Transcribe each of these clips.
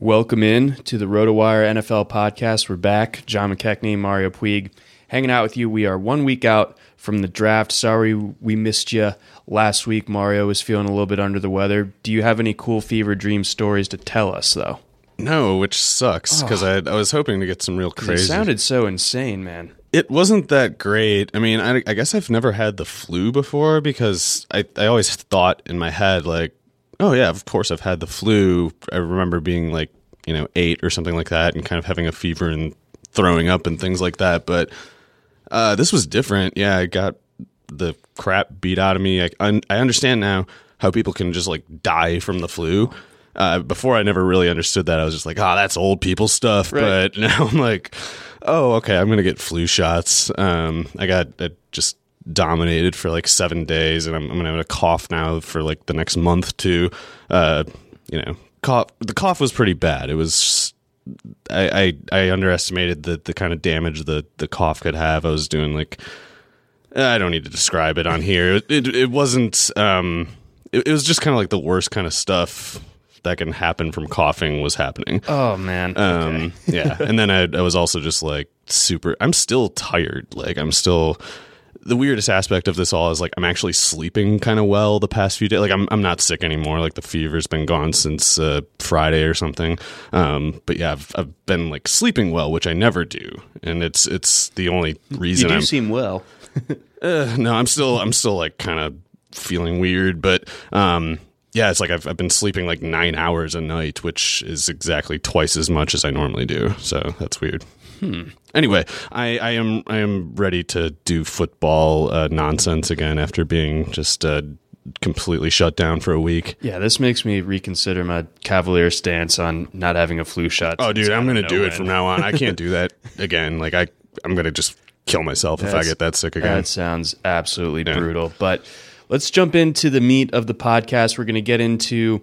Welcome in to the RotoWire NFL podcast. We're back. John McKechnie, Mario Puig, hanging out with you. We are one week out from the draft. Sorry we missed you last week. Mario was feeling a little bit under the weather. Do you have any cool fever dream stories to tell us, though? No, which sucks because oh. I, I was hoping to get some real crazy. It sounded so insane, man. it wasn't that great. I mean, I, I guess I've never had the flu before because I, I always thought in my head, like, oh, yeah, of course I've had the flu. I remember being like, you know, eight or something like that and kind of having a fever and throwing up and things like that. But uh, this was different. Yeah, I got the crap beat out of me. I, un- I understand now how people can just like die from the flu. Uh, before I never really understood that. I was just like, oh, that's old people stuff. Right. But now I'm like, oh, okay, I'm gonna get flu shots. Um, I got I just dominated for like seven days, and I'm, I'm gonna have a cough now for like the next month too. Uh, you know, cough. The cough was pretty bad. It was. I, I I underestimated the the kind of damage the the cough could have. I was doing like I don't need to describe it on here. It it, it wasn't. Um, it, it was just kind of like the worst kind of stuff that can happen from coughing was happening. Oh, man. Um, yeah, and then I, I was also just like super. I'm still tired. Like I'm still. The weirdest aspect of this all is like I'm actually sleeping kind of well the past few days. Like I'm I'm not sick anymore. Like the fever's been gone since uh, Friday or something. Um, but yeah, I've, I've been like sleeping well, which I never do, and it's it's the only reason. you do I'm seem well. uh, no, I'm still I'm still like kind of feeling weird, but um yeah, it's like I've I've been sleeping like 9 hours a night, which is exactly twice as much as I normally do. So that's weird. Hmm. Anyway, I, I am I am ready to do football uh, nonsense again after being just uh, completely shut down for a week. Yeah, this makes me reconsider my cavalier stance on not having a flu shot. Oh, dude, I'm gonna don't it from now on. I can't do that again. Like I I'm gonna just kill myself if I get that sick again. That sounds absolutely Yeah. brutal. But let's jump into the meat of the podcast. We're going to get into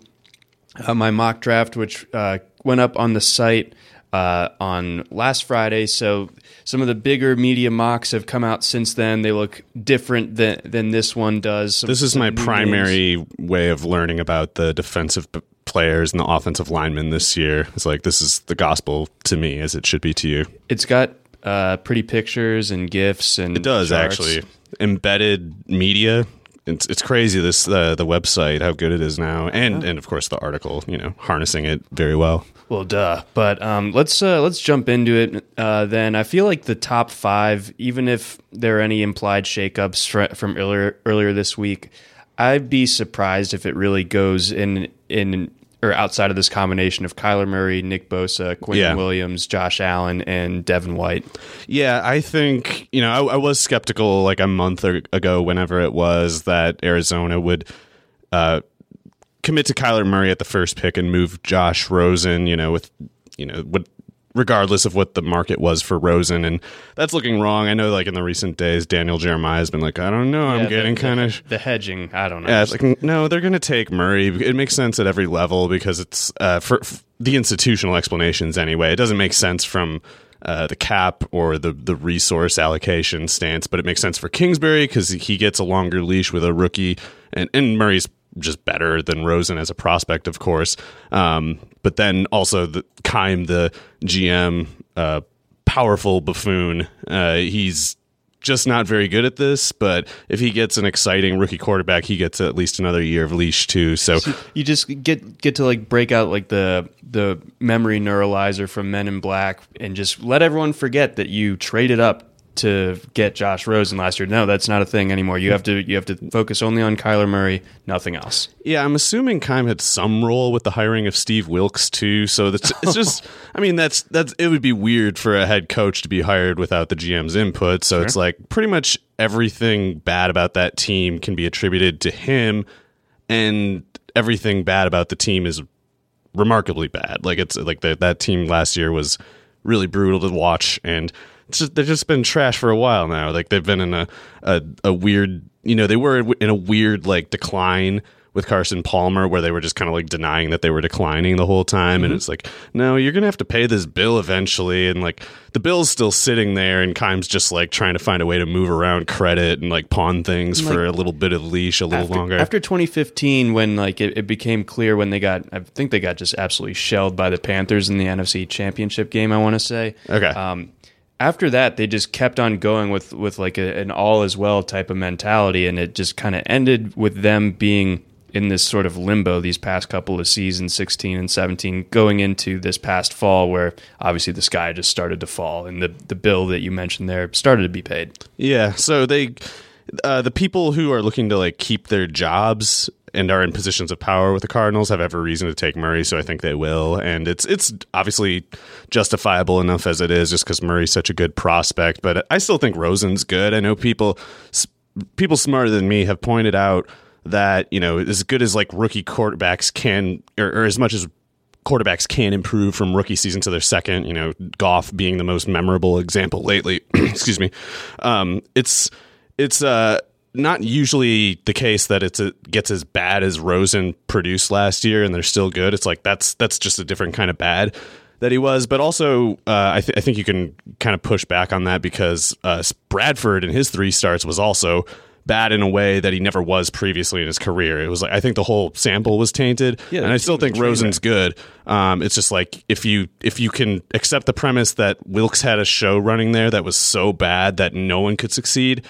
uh, my mock draft, which uh, went up on the site uh, on last Friday. So some of the bigger media mocks have come out since then. They look different than than this one does. Some- This is my names. primary way of learning about the defensive p- players and the offensive linemen this year. It's like this is the gospel to me as it should be to you. It's got uh, pretty pictures and gifs and It does charts. actually. Embedded media it's it's crazy this uh, the website how good it is now, and and of course the article, you know, harnessing it very well. Well, duh. But um, let's uh, let's jump into it. Uh, then I feel like the top five, even if there are any implied shakeups fr- from earlier earlier this week, I'd be surprised if it really goes in in or outside of this combination of Kyler Murray, Nick Bosa, Quinnen Yeah. Williams, Josh Allen, and Devin White. Yeah, I think you know I, I was skeptical like a month or- ago, whenever it was that Arizona would uh, commit to Kyler Murray at the first pick and move Josh Rosen. You know, with you know what. Regardless of what the market was for Rosen, and that's looking wrong. I know, like in the recent days, Daniel Jeremiah has been like, "I don't know, I'm Yeah, getting kind of the hedging. I don't know. Yeah, it's like no, they're going to take Murray. It makes sense at every level because it's uh, for, f the institutional explanations anyway. It doesn't make sense from uh, the cap or the the resource allocation stance, but it makes sense for Kingsbury because he gets a longer leash with a rookie, and and Murray's just better than Rosen as a prospect, of course. Um, but then also the Keim, the GM, uh, powerful buffoon. Uh, he's just not very good at this, but if he gets an exciting rookie quarterback, he gets at least another year of leash too. So, you just get get to like break out like the the memory neuralizer from Men in Black and just let everyone forget that you traded up to get Josh Rosen last year. No, that's not a thing anymore. You have to you have to focus only on Kyler Murray, nothing else. yeah, I'm assuming Keim had some role with the hiring of Steve Wilks too. So that's it's just, I mean, that's that's it would be weird for a head coach to be hired without the GM's input. So it's like pretty much everything bad about that team can be attributed to him, and everything bad about the team is remarkably bad. Like it's like the, that team last year was really brutal to watch, and just, they've just been trash for a while now. Like they've been in a, a a weird, you know, they were in a weird like decline with Carson Palmer, where they were just kind of like denying that they were declining the whole time, and it's like, no, you're gonna have to pay this bill eventually, and like the bill's still sitting there, and Keim's just like trying to find a way to move around credit and like pawn things for a little bit of leash a little after, longer. After 2015, when like it, it became clear when they got, I think they got just absolutely shelled by the Panthers in the NFC Championship game. I want to say. Okay. Um, after that, they just kept on going with with like a, an all as well type of mentality, and it just kind of ended with them being in this sort of limbo these past couple of seasons, 16 and 17, going into this past fall, where obviously the sky just started to fall, and the the bill that you mentioned there started to be paid. Yeah, so they uh, the people who are looking to like keep their jobs and are in positions of power with the Cardinals have every reason to take Murray, so I think they will. And it's it's obviously justifiable enough as it is, just because Murray's such a good prospect. But I still think Rosen's good. I know people people smarter than me have pointed out that you know as good as like rookie quarterbacks can, or, or as much as quarterbacks can improve from rookie season to their second. You know, Goff being the most memorable example lately. excuse me. Um, it's it's uh, not usually the case that it's a, gets as bad as Rosen produced last year, and they're still good. It's like that's that's just a different kind of bad that he was. But also, uh, I, th- I think you can kind of push back on that because uh, Bradford in his three starts was also bad in a way that he never was previously in his career. It was like I think the whole sample was tainted, Yeah, and I still think Rosen's good. Um, it's just like if you if you can accept the premise that Wilks had a show running there that was so bad that no one could succeed,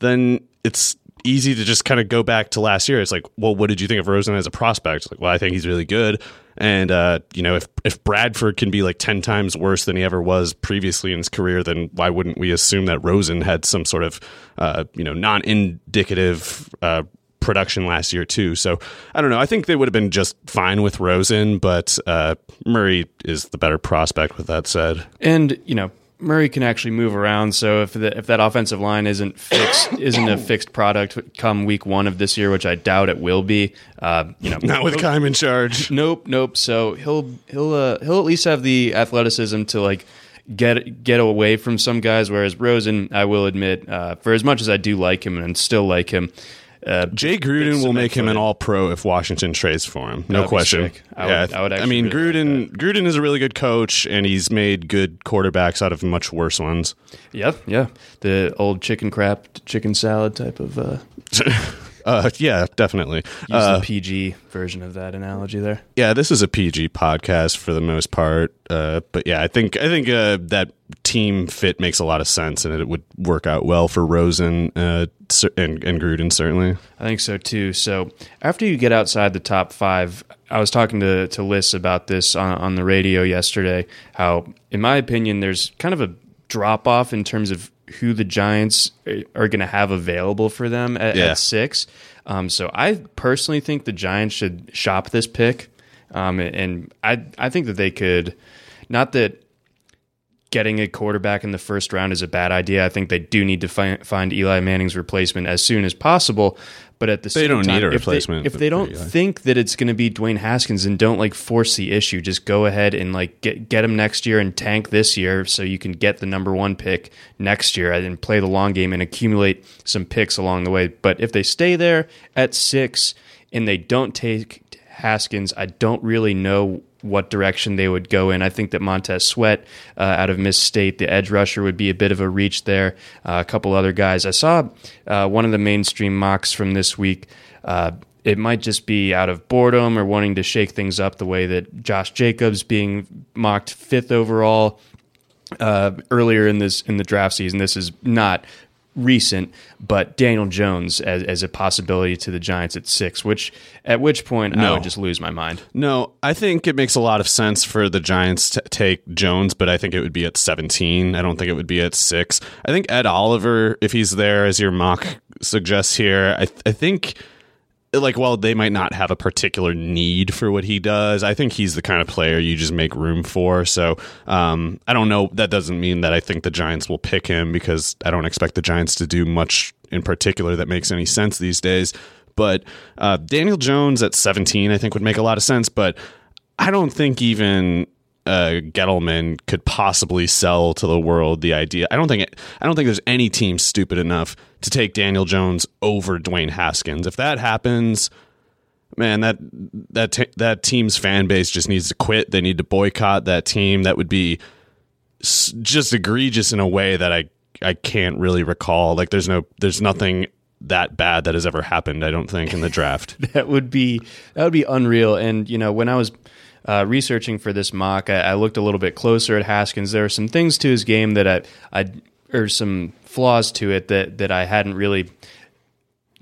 then it's easy to just kind of go back to last year. It's like, well, what did you think of Rosen as a prospect? Like, well, I think he's really good. And uh, you know, if if Bradford can be like ten times worse than he ever was previously in his career, then why wouldn't we assume that Rosen had some sort of uh, you know non-indicative uh, production last year too? So I don't know. I think they would have been just fine with Rosen, but uh, Murray is the better prospect. With that said, And you know, Murray can actually move around. So if the, if that offensive line isn't fixed, isn't a fixed product come week one of this year, which I doubt it will be, uh, you know, not with Keim in charge. Nope, nope. So he'll he'll uh, he'll at least have the athleticism to like get get away from some guys. Whereas Rosen, I will admit, uh, for as much as I do like him and still like him, uh, Jay Gruden will make him an. All Pro if Washington trades for him. No question. sick. I would- I would I mean, really Gruden. Gruden is a really good coach, and he's made good quarterbacks out of much worse ones. Yep, yeah, the old chicken crap, chicken salad type of. Uh, Uh, yeah, definitely. Use Uh, the PG version of that analogy there. yeah, this is a PG podcast for the most part. Uh, but yeah, I think I think uh, that team fit makes a lot of sense, and it would work out well for Rosen uh, and and Gruden certainly. I think so too. So after you get outside the top five, I was talking to to Liz about this on, on the radio yesterday. How, in my opinion, there's kind of a drop off in terms of who the Giants are going to have available for them at, Yeah. at six. Um, so I personally think the Giants should shop this pick, um, and I I think that they could. Not that getting a quarterback in the first round is a bad idea. I think they do need to find, find Eli Manning's replacement as soon as possible. But at the They same don't time, need a if they- replacement If they, don't think that it's going to be Dwayne Haskins, and don't like force the issue. Just go ahead and like get get him next year and tank this year, so you can get the number one pick next year and play the long game and accumulate some picks along the way. But if they stay there at six and they don't take Haskins, I don't really know what direction they would go in. I think that Montez Sweat uh, out of Miss State, the edge rusher, would be a bit of a reach there. Uh, a couple other guys. I saw uh, one of the mainstream mocks from this week. Uh, it might just be out of boredom or wanting to shake things up the way that Josh Jacobs being mocked fifth overall uh, earlier in this in the draft season. This is not recent, but Daniel Jones as, as a possibility to the Giants at six. Which at which point I would just lose my mind. No, I think it makes a lot of sense for the Giants to take Jones, but I think it would be at 17. I don't think it would be at six. I think Ed Oliver, if he's there, as your mock suggests here, I, I think. Like, while they might not have a particular need for what he does, I think he's the kind of player you just make room for. So, um, I don't know. That doesn't mean that I think the Giants will pick him because I don't expect the Giants to do much in particular that makes any sense these days. But uh, Daniel Jones at 17, I think, would make a lot of sense. But I don't think even uh, Gettleman could possibly sell to the world the idea. I don't think it, I don't think there's any team stupid enough to take Daniel Jones over Dwayne Haskins. If that happens, man, that that t- that team's fan base just needs to quit. They need to boycott that team. That would be s- just egregious in a way that I I can't really recall. Like there's no there's nothing that bad that has ever happened. I don't think in the draft. that would be that would be unreal. And you know, when I was uh, researching for this mock, I, I looked a little bit closer at Haskins. There are some things to his game that I, I or some flaws to it that that I hadn't really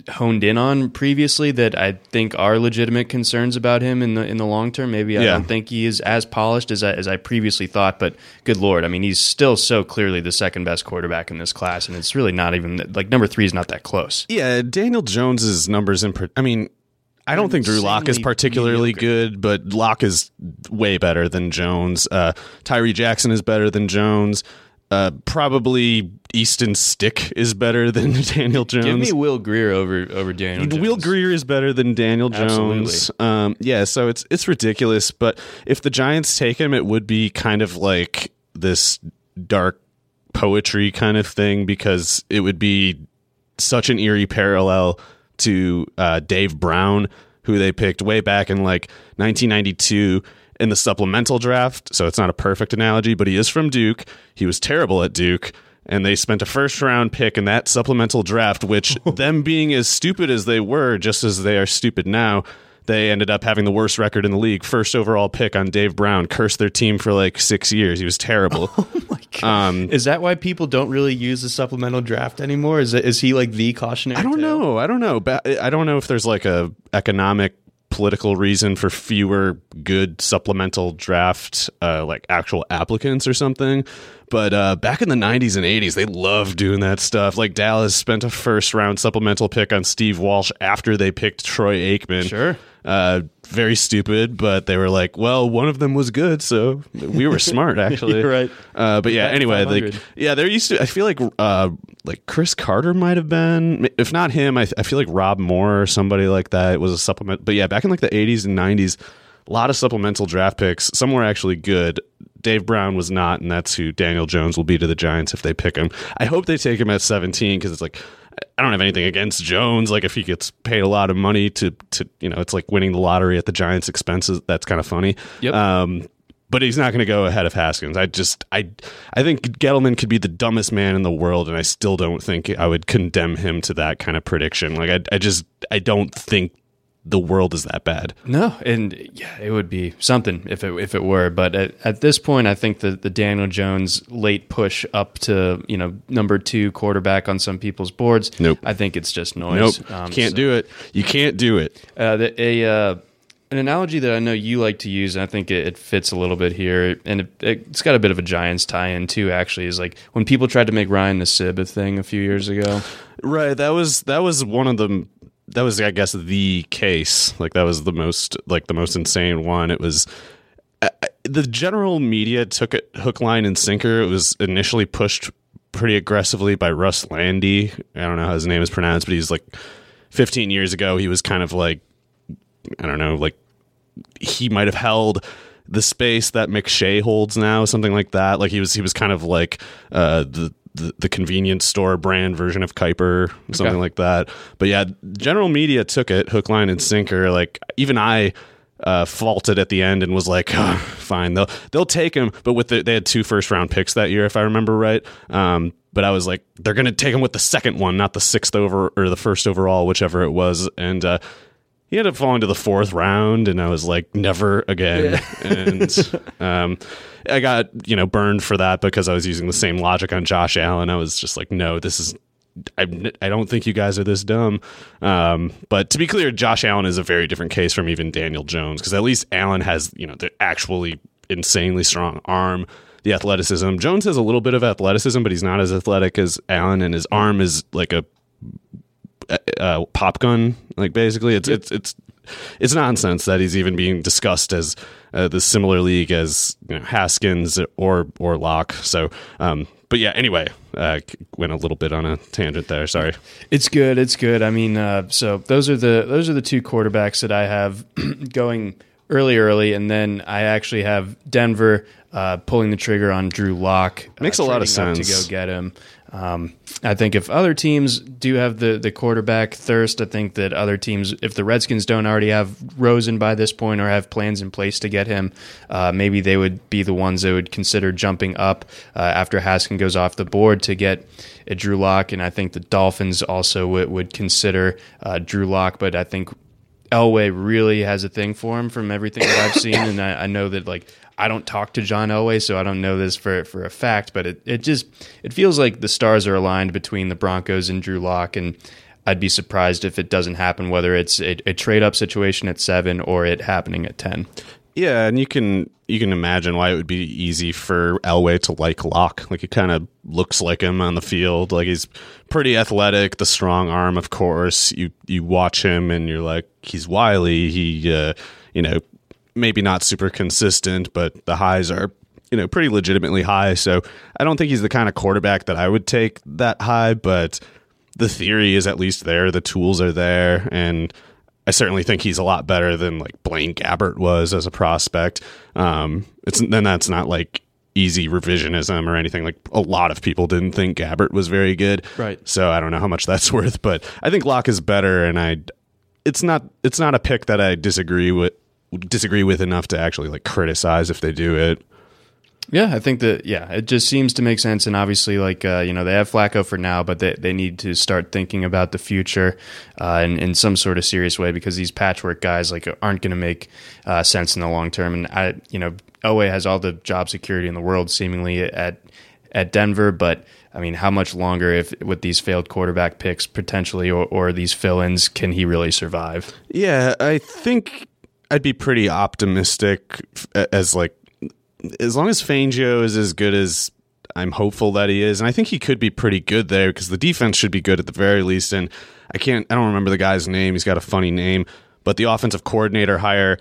honed in on previously that I think are legitimate concerns about him in the in the long term. Maybe I Yeah. don't think he is as polished as I, as I previously thought, but good lord, I mean he's still so clearly the second best quarterback in this class, and it's really not even like number three is not that close. Yeah, Daniel Jones's numbers in. I mean, I don't think Drew Lock is particularly mediocre. good, but Lock is way better than Jones. Uh, Tyree Jackson is better than Jones. Uh, probably Easton Stick is better than Daniel Jones. Give me Will Grier over over Daniel. Jones. Will Grier is better than Daniel Jones. Um, yeah, so it's it's ridiculous. But if the Giants take him, it would be kind of like this dark poetry kind of thing because it would be such an eerie parallel to uh, Dave Brown, who they picked way back in like 1992 in the supplemental draft. So it's not a perfect analogy, but he is from Duke. He was terrible at Duke. And they spent a first round pick in that supplemental draft, which, them being as stupid as they were, just as they are stupid now, they ended up having the worst record in the league. First overall pick on Dave Brown, cursed their team for like six years. He was terrible. Um, Is that why people don't really use the supplemental draft anymore? Is it, is he like the cautionary? I don't tale? know. I don't know. I don't know if there's like a economic political reason for fewer good supplemental draft uh, like actual applicants or something. But uh, back in the 90s and 80s, they loved doing that stuff. Like Dallas spent a first round supplemental pick on Steve Walsh after they picked Troy Aikman. Sure. Uh, very stupid, but they were like, well, one of them was good, so we were smart, actually. Right. Uh, but yeah, Back anyway, like 500. yeah, there used to. I feel like uh, like Cris Carter might have been, if not him. I, I feel like Rob Moore or somebody like that was a supplement. But yeah, back in like the '80s and '90s, a lot of supplemental draft picks. Some were actually good. Dave Brown was not, and that's who Daniel Jones will be to the Giants if they pick him. I hope they take him at 17 because it's like I don't have anything against Jones. Like if he gets paid a lot of money to to you know, it's like winning the lottery at the Giants' expenses. That's kind of funny. Yep. Um, but he's not going to go ahead of Haskins. I just I I think Gettleman could be the dumbest man in the world, and I still don't think I would condemn him to that kind of prediction. Like I I just I don't think the world is that bad. No, and yeah, it would be something if it if it were. But at, at this point, I think that the Daniel Jones late push up to you know number two quarterback on some people's boards. Nope. I think it's just noise. Nope, um, can't so, do it. You can't do it. Uh, the, a uh, an analogy that I know you like to use, and I think it, it fits a little bit here, and it, has got a bit of a Giants tie-in too. Actually, is like when people tried to make Ryan Nassib a thing a few years ago. Right. That was that was one of the that was I guess the case. Like that was the most like the most insane one. It was uh, the general media took it hook line and sinker. It was initially pushed pretty aggressively by Russ Lande. I don't know how his name is pronounced, but he's like 15 years ago he was kind of like I don't know, like he might have held the space that McShay holds now, something like that. Like he was he was kind of like uh, the the, the convenience store brand version of Kiper, something okay. like that. But yeah, general media took it hook, line, and sinker. Like even I uh, faulted at the end and was like, oh, fine, they'll they'll take him. But with the, they had two first round picks that year, if I remember right. Um, but I was like, they're going to take him with the second one, not the sixth over or the first overall, whichever it was. And uh, he ended up falling to the fourth round, and I was like, never again. Yeah. and um, I got you know burned for that because I was using the same logic on Josh Allen. I was just like, no, this is. I, I don't think you guys are this dumb. Um, but to be clear, Josh Allen is a very different case from even Daniel Jones because at least Allen has you know the actually insanely strong arm the athleticism. Jones has a little bit of athleticism, but he's not as athletic as Allen, and his arm is like a uh, pop gun. Like basically, it's it's it's it's nonsense that he's even being discussed as uh, the similar league as you know, Haskins or or Lock. So, um, but yeah. Anyway, uh, went a little bit on a tangent there. Sorry. It's good. It's good. I mean, uh, so those are the those are the two quarterbacks that I have going early, early, and then I actually have Denver uh, pulling the trigger on Drew Lock. Makes a lot of sense to go get him. Um, I think if other teams do have the, the quarterback thirst, I think that other teams, if the Redskins don't already have Rosen by this point or have plans in place to get him, uh, maybe they would be the ones that would consider jumping up uh, after Haskin goes off the board to get a Drew Lock. And I think the Dolphins also would, would consider uh, Drew Lock, but I think Elway really has a thing for him from everything that I've seen, and I, I, know that like I don't talk to John Elway, so I don't know this for for a fact, but it, it just it feels like the stars are aligned between the Broncos and Drew Lock, and I'd be surprised if it doesn't happen, whether it's a, a trade up situation at seven or it happening at ten. Yeah, and you can you can imagine why it would be easy for Elway to like Lock. Like he kind of looks like him on the field. Like he's pretty athletic, the strong arm, of course. You you watch him and you're like, he's wily. He uh, you know maybe not super consistent, but the highs are you know pretty legitimately high. So I don't think he's the kind of quarterback that I would take that high, but the theory is at least there. The tools are there, and I certainly think he's a lot better than like Blaine Gabbert was as a prospect. Um, it's then that's not like easy revisionism or anything. Like a lot of people didn't think Gabbert was very good, right? So I don't know how much that's worth, but I think Lock is better, and I it's not it's not a pick that I disagree with disagree with enough to actually like criticize if they do it. Yeah, I think that yeah, it just seems to make sense, and obviously, like uh, you know, they have Flacco for now, but they they need to start thinking about the future uh, in in some sort of serious way because these patchwork guys like aren't going to make uh, sense in the long term. And I, you know, Elway has all the job security in the world seemingly at at Denver, but I mean, how much longer if with these failed quarterback picks potentially, or, or these fill-ins, can he really survive? Yeah, I think I'd be pretty optimistic as like as long as Fangio is as good as I'm hopeful that he is, and I think he could be pretty good there because the defense should be good at the very least. And I can't, I don't remember the guy's name. He's got a funny name, but the offensive coordinator hire,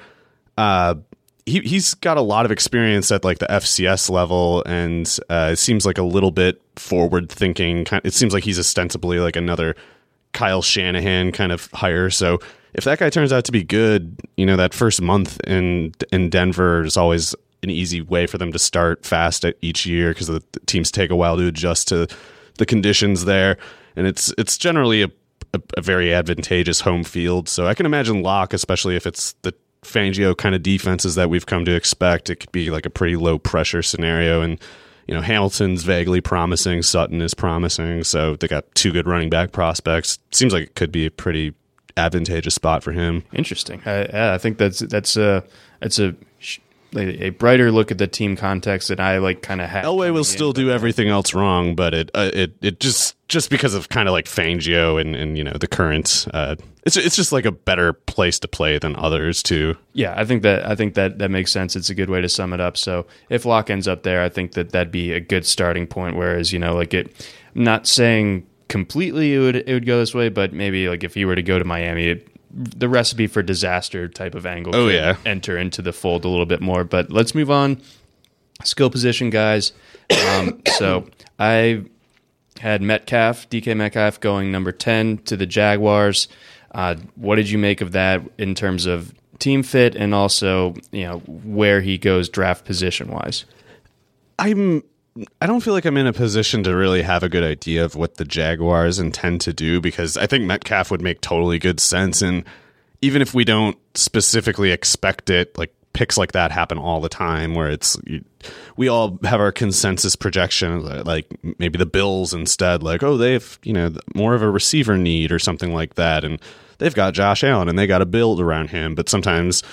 uh, he he's got a lot of experience at like the FCS level, and uh, it seems like a little bit forward thinking. It seems like he's ostensibly like another Kyle Shanahan kind of hire. So if that guy turns out to be good, you know, that first month in in Denver is always an easy way for them to start fast each year because the teams take a while to adjust to the conditions there, and it's it's generally a, a, a very advantageous home field. So I can imagine Lock, especially if it's the Fangio kind of defenses that we've come to expect. It could be like a pretty low pressure scenario, and you know Hamilton's vaguely promising, Sutton is promising, so they got two good running back prospects. Seems like it could be a pretty advantageous spot for him. Interesting. I, yeah, I think that's that's a that's a a brighter look at the team context that I like kind of had. Elway will still do everything else wrong, but it uh, it it just just because of kind of like Fangio and and you know the current uh, it's it's just like a better place to play than others too. Yeah, I think that I think that that makes sense. It's a good way to sum it up. So if Lock ends up there, I think that that'd be a good starting point. Whereas you know like it, I'm not saying completely it would it would go this way, but maybe like if he were to go to Miami, it, the recipe for disaster type of angle. Oh yeah, enter into the fold a little bit more. But let's move on. Skill position guys. Um, so I had Metcalf, DK Metcalf, going number ten to the Jaguars. Uh, what did you make of that in terms of team fit and also you know where he goes draft position wise? I'm I don't feel like I'm in a position to really have a good idea of what the Jaguars intend to do because I think Metcalf would make totally good sense. And even if we don't specifically expect it, like picks like that happen all the time where it's we all have our consensus projection like maybe the bills instead like oh they've you know more of a receiver need or something like that and they've got Josh Allen and they got to build around him but sometimes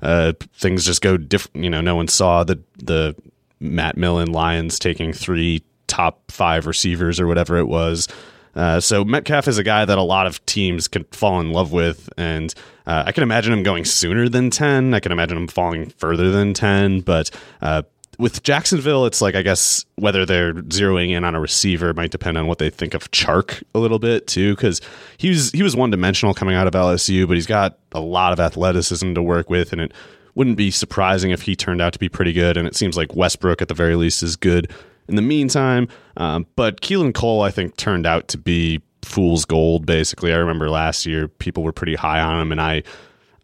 uh, things just go different you know no one saw the the Matt Millen Lions taking three top five receivers or whatever it was. Uh, so Metcalf is a guy that a lot of teams can fall in love with, and uh, I can imagine him going sooner than ten. I can imagine him falling further than ten, but uh, with Jacksonville, it's like I guess whether they're zeroing in on a receiver might depend on what they think of Chark a little bit too, because he was he was one dimensional coming out of LSU, but he's got a lot of athleticism to work with, and it wouldn't be surprising if he turned out to be pretty good. And it seems like Westbrook, at the very least, is good in the meantime. Um, but Keelan Cole, I think, turned out to be fool's gold. Basically, I remember last year people were pretty high on him, and I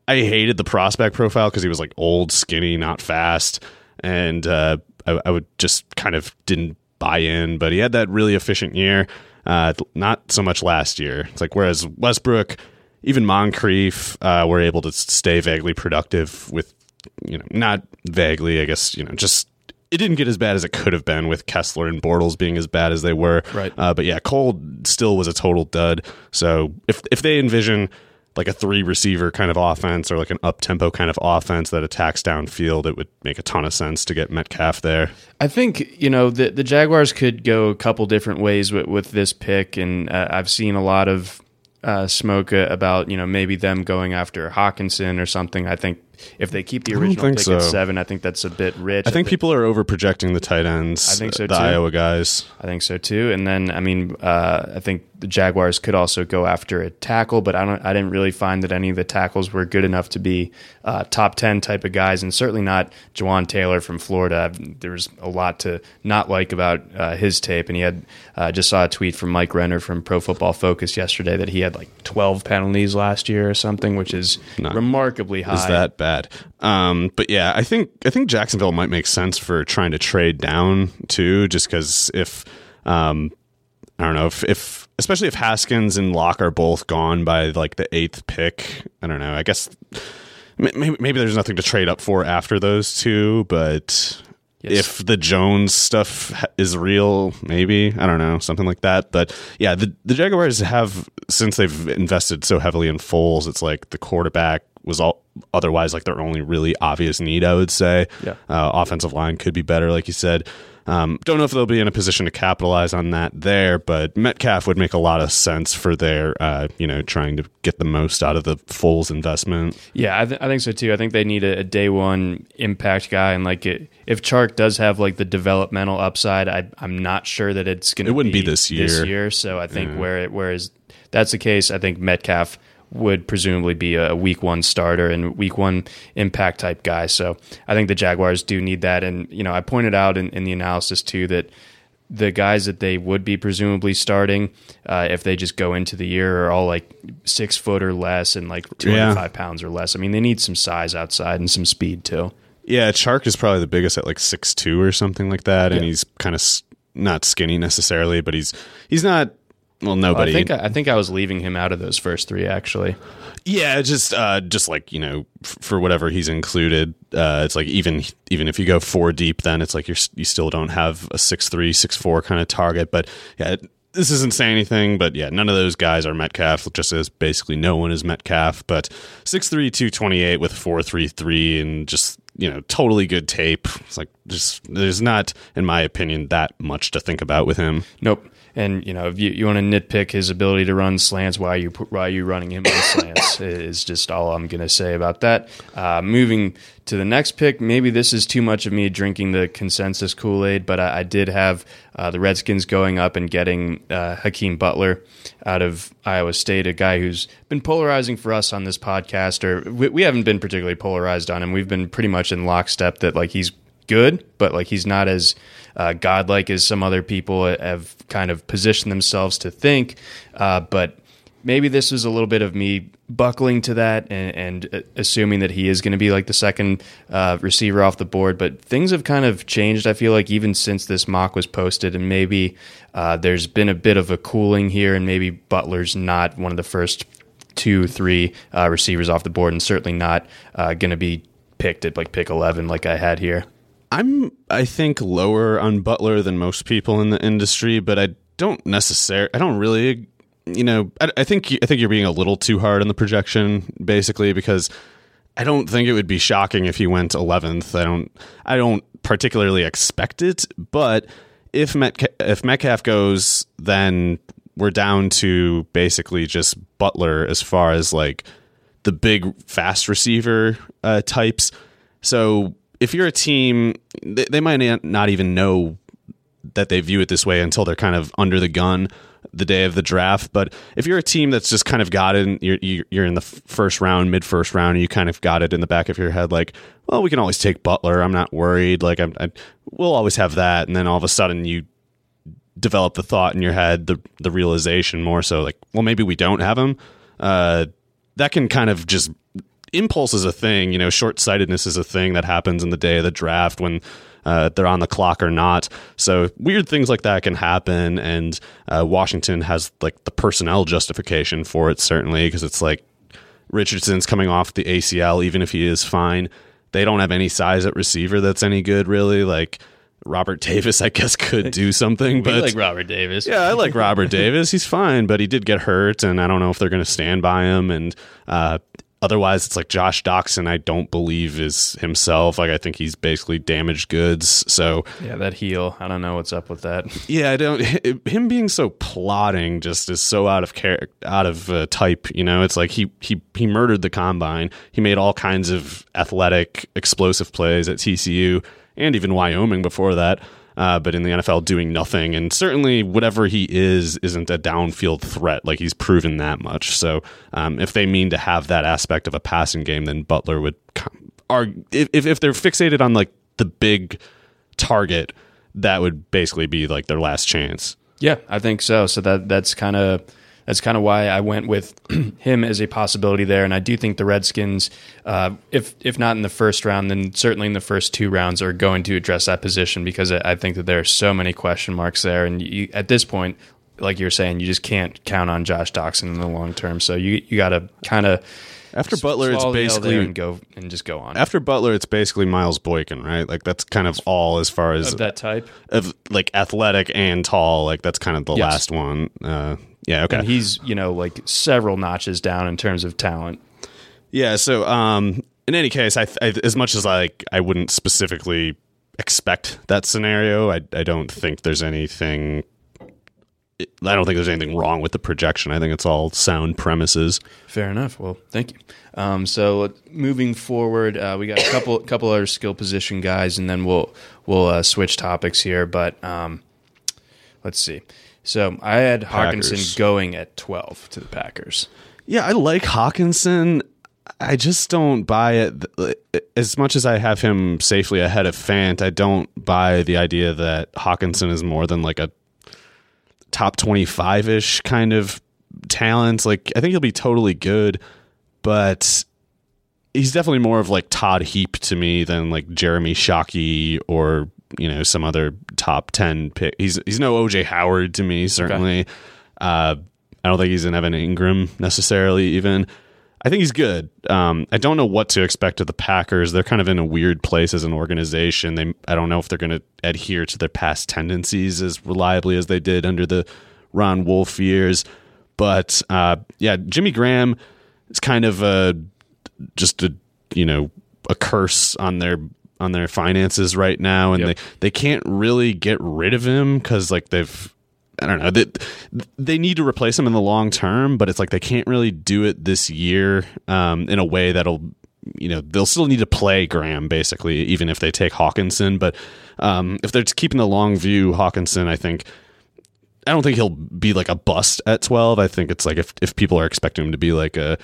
I hated the prospect profile because he was like old, skinny, not fast, and uh, I, I, would just kind of didn't buy in. But he had that really efficient year. Uh, not so much last year. It's like whereas Westbrook, even Moncrief, uh, were able to stay vaguely productive with you know, not vaguely, I guess, you know, just it didn't get as bad as it could have been with Kessler and Bortles being as bad as they were. Right. Uh, but yeah, Cole still was a total dud. So if if they envision like a three receiver kind of offense or like an up tempo kind of offense that attacks downfield, it would make a ton of sense to get Metcalf there. I think you know the the Jaguars could go a couple different ways with, with this pick, and uh, I've seen a lot of uh, smoke about you know maybe them going after Hockenson or something. I think if they keep the original pick so. at seven, I think that's a bit rich. I think people are over projecting the tight ends. I think so the too. Iowa guys. I think so too. And then I mean, uh, I think the Jaguars could also go after a tackle, but I don't. I didn't really find that any of the tackles were good enough to be uh, top ten type of guys, and certainly not Jawaan Taylor from Florida. There was a lot to not like about uh, his tape, and he had uh, just saw a tweet from Mike Renner from Pro Football Focus yesterday that he had like 12 penalties last year or something, which is not, remarkably high. Is that bad? Bad. Um, but yeah, I think I think Jacksonville might make sense for trying to trade down too, just because if um, I don't know if, if especially if Haskins and Lock are both gone by like the eighth pick. I don't know. I guess maybe, maybe there's nothing to trade up for after those two, but Yes. If the Jones stuff is real, maybe I don't know something like that. But yeah, the the Jaguars have since they've invested so heavily in Foles, it's like the quarterback was all otherwise like their only really obvious need. I would say, yeah, uh, offensive line could be better, like you said. Um, don't know if they'll be in a position to capitalize on that there, but Metcalf would make a lot of sense for their, uh, you know, trying to get the most out of the Foles investment. Yeah, I, th- I think so too. I think they need a, a day one impact guy, and like it, if Chark does have like the developmental upside, I, am not sure that it's going to. It wouldn't be, be, this year. This year, so I think yeah. where it, whereas that's the case, I think Metcalf would presumably be a week one starter and week one impact type guy. So I think the Jaguars do need that. And, you know, I pointed out in, in the analysis too that the guys that they would be presumably starting uh, if they just go into the year are all like six foot or less and like 205 yeah. pounds or less. I mean, they need some size outside and some speed too. Yeah, Chark is probably the biggest at like six two or something like that, and he's kind of not skinny necessarily, but he's he's not well, nobody. I think I, I think I was leaving him out of those first three actually. Yeah, just uh, just like you know, f- for whatever he's included, uh, it's like even even if you go four deep, then it's like you're you still don't have a six three six four kind of target. But yeah, it- this isn't saying anything. But yeah, none of those guys are Metcalf. Just as basically no one is Metcalf. But six three two twenty eight with four three three and just you know totally good tape. It's like just there's not, in my opinion, that much to think about with him. Nope. And you know, if you, you want to nitpick his ability to run slants, why you why you running him on slants is just all I'm going to say about that. Uh, moving to the next pick, maybe this is too much of me drinking the consensus Kool Aid, but I, I did have uh, the Redskins going up and getting uh, Hakeem Butler out of Iowa State, a guy who's been polarizing for us on this podcast. Or we, we haven't been particularly polarized on him. We've been pretty much in lockstep that like he's good, but like he's not as uh, godlike as some other people have kind of positioned themselves to think. Uh, but maybe this was a little bit of me buckling to that and, and uh, assuming that he is going to be like the second uh, receiver off the board. But things have kind of changed. I feel like even since this mock was posted, and maybe uh, there's been a bit of a cooling here, and maybe Butler's not one of the first two, three uh, receivers off the board, and certainly not uh, going to be picked at like pick 11 like I had here. I'm I think lower on Butler than most people in the industry, but I don't necessarily I don't really you know I, I think I think you're being a little too hard on the projection basically because I don't think it would be shocking if he went 11th. I don't I don't particularly expect it, but if Metcalf, if Metcalf goes then we're down to basically just Butler as far as like the big fast receiver uh, types. So if you're a team, they, they might not even know that they view it this way until they're kind of under the gun the day of the draft. But if you're a team that's just kind of got it, you're you're in the first round, mid first round, and you kind of got it in the back of your head, like, well, we can always take Butler. I'm not worried. Like, I'm, I, we'll always have that. And then all of a sudden, you develop the thought in your head, the the realization more so, like, well, maybe we don't have him. Uh, that can kind of just impulse is a thing. You know, short sightedness is a thing that happens in the day of the draft when uh, they're on the clock or not. So weird things like that can happen, and uh, Washington has like the personnel justification for it certainly because it's like Richardson's coming off the ACL, even if he is fine. They don't have any size at receiver that's any good, really. Like Robert Davis, I guess, could do something, We but like Robert Davis. yeah, I like Robert Davis. He's fine, but he did get hurt, and I don't know if they're going to stand by him. And uh, otherwise, it's like Josh Doctson. I don't believe is himself. Like I think he's basically damaged goods. So Yeah, that heel. I don't know what's up with that. yeah, I don't. Him being so plotting just is so out of character, out of uh, type. You know, it's like he he he murdered the combine. He made all kinds of athletic, explosive plays at TCU and even Wyoming before that. Uh, but in the NFL, doing nothing, and certainly whatever he is isn't a downfield threat. Like he's proven that much. So um, if they mean to have that aspect of a passing game, then Butler would. Are if if they're fixated on like the big target, that would basically be like their last chance. Yeah, I think so. So that that's kind of that's kind of why I went with him as a possibility there. And I do think the Redskins, uh, if if not in the first round, then certainly in the first two rounds, are going to address that position because I I think that there are so many question marks there. And you, at this point, like you're saying, you just can't count on Josh Doctson in the long term. So you you got to kind of After Butler, it's swallow the nail there basically and go and just go on. after Butler, it's basically Miles Boykin, right? Like that's kind of all as far as of that type. of like athletic and tall. Like that's kind of the Yes. last one. Uh, yeah, okay. And he's, you know, like several notches down in terms of talent. Yeah. So, um, in any case, I, I as much as like I wouldn't specifically expect that scenario, I I don't think there's anything. I don't think there's anything wrong with the projection. I think it's all sound premises. Fair enough. Well, thank you. Um, so moving forward, uh, we got a couple couple other skill position guys, and then we'll we'll uh, switch topics here. But um, let's see. So I had Packers. Hockenson going at twelve to the Packers. Yeah, I like Hockenson. I just don't buy it as much as I have him safely ahead of Fant. I don't buy the idea that Hockenson is more than like a top 25 ish kind of talent. Like, I think he'll be totally good, but he's definitely more of like Todd Heap to me than like Jeremy Shockey or, you know, some other top 10 pick. He's, he's no OJ Howard to me, certainly. Uh, I don't think he's an Evan Engram necessarily. Even I think he's good. Um, I don't know what to expect of the Packers. They're kind of in a weird place as an organization. They I don't know if they're going to adhere to their past tendencies as reliably as they did under the Ron Wolf years. But uh, yeah, Jimmy Graham is kind of a just a you know a curse on their on their finances right now, and Yep. they they can't really get rid of him because like they've I don't know. They, they need to replace him in the long term, but it's like they can't really do it this year um, in a way that'll, you know, they'll still need to play Graham basically, even if they take Hawkinson. But um, if they're keeping the long view, Hawkinson, I think. I don't think he'll be like a bust at 12. I think it's like if, if people are expecting him to be like a,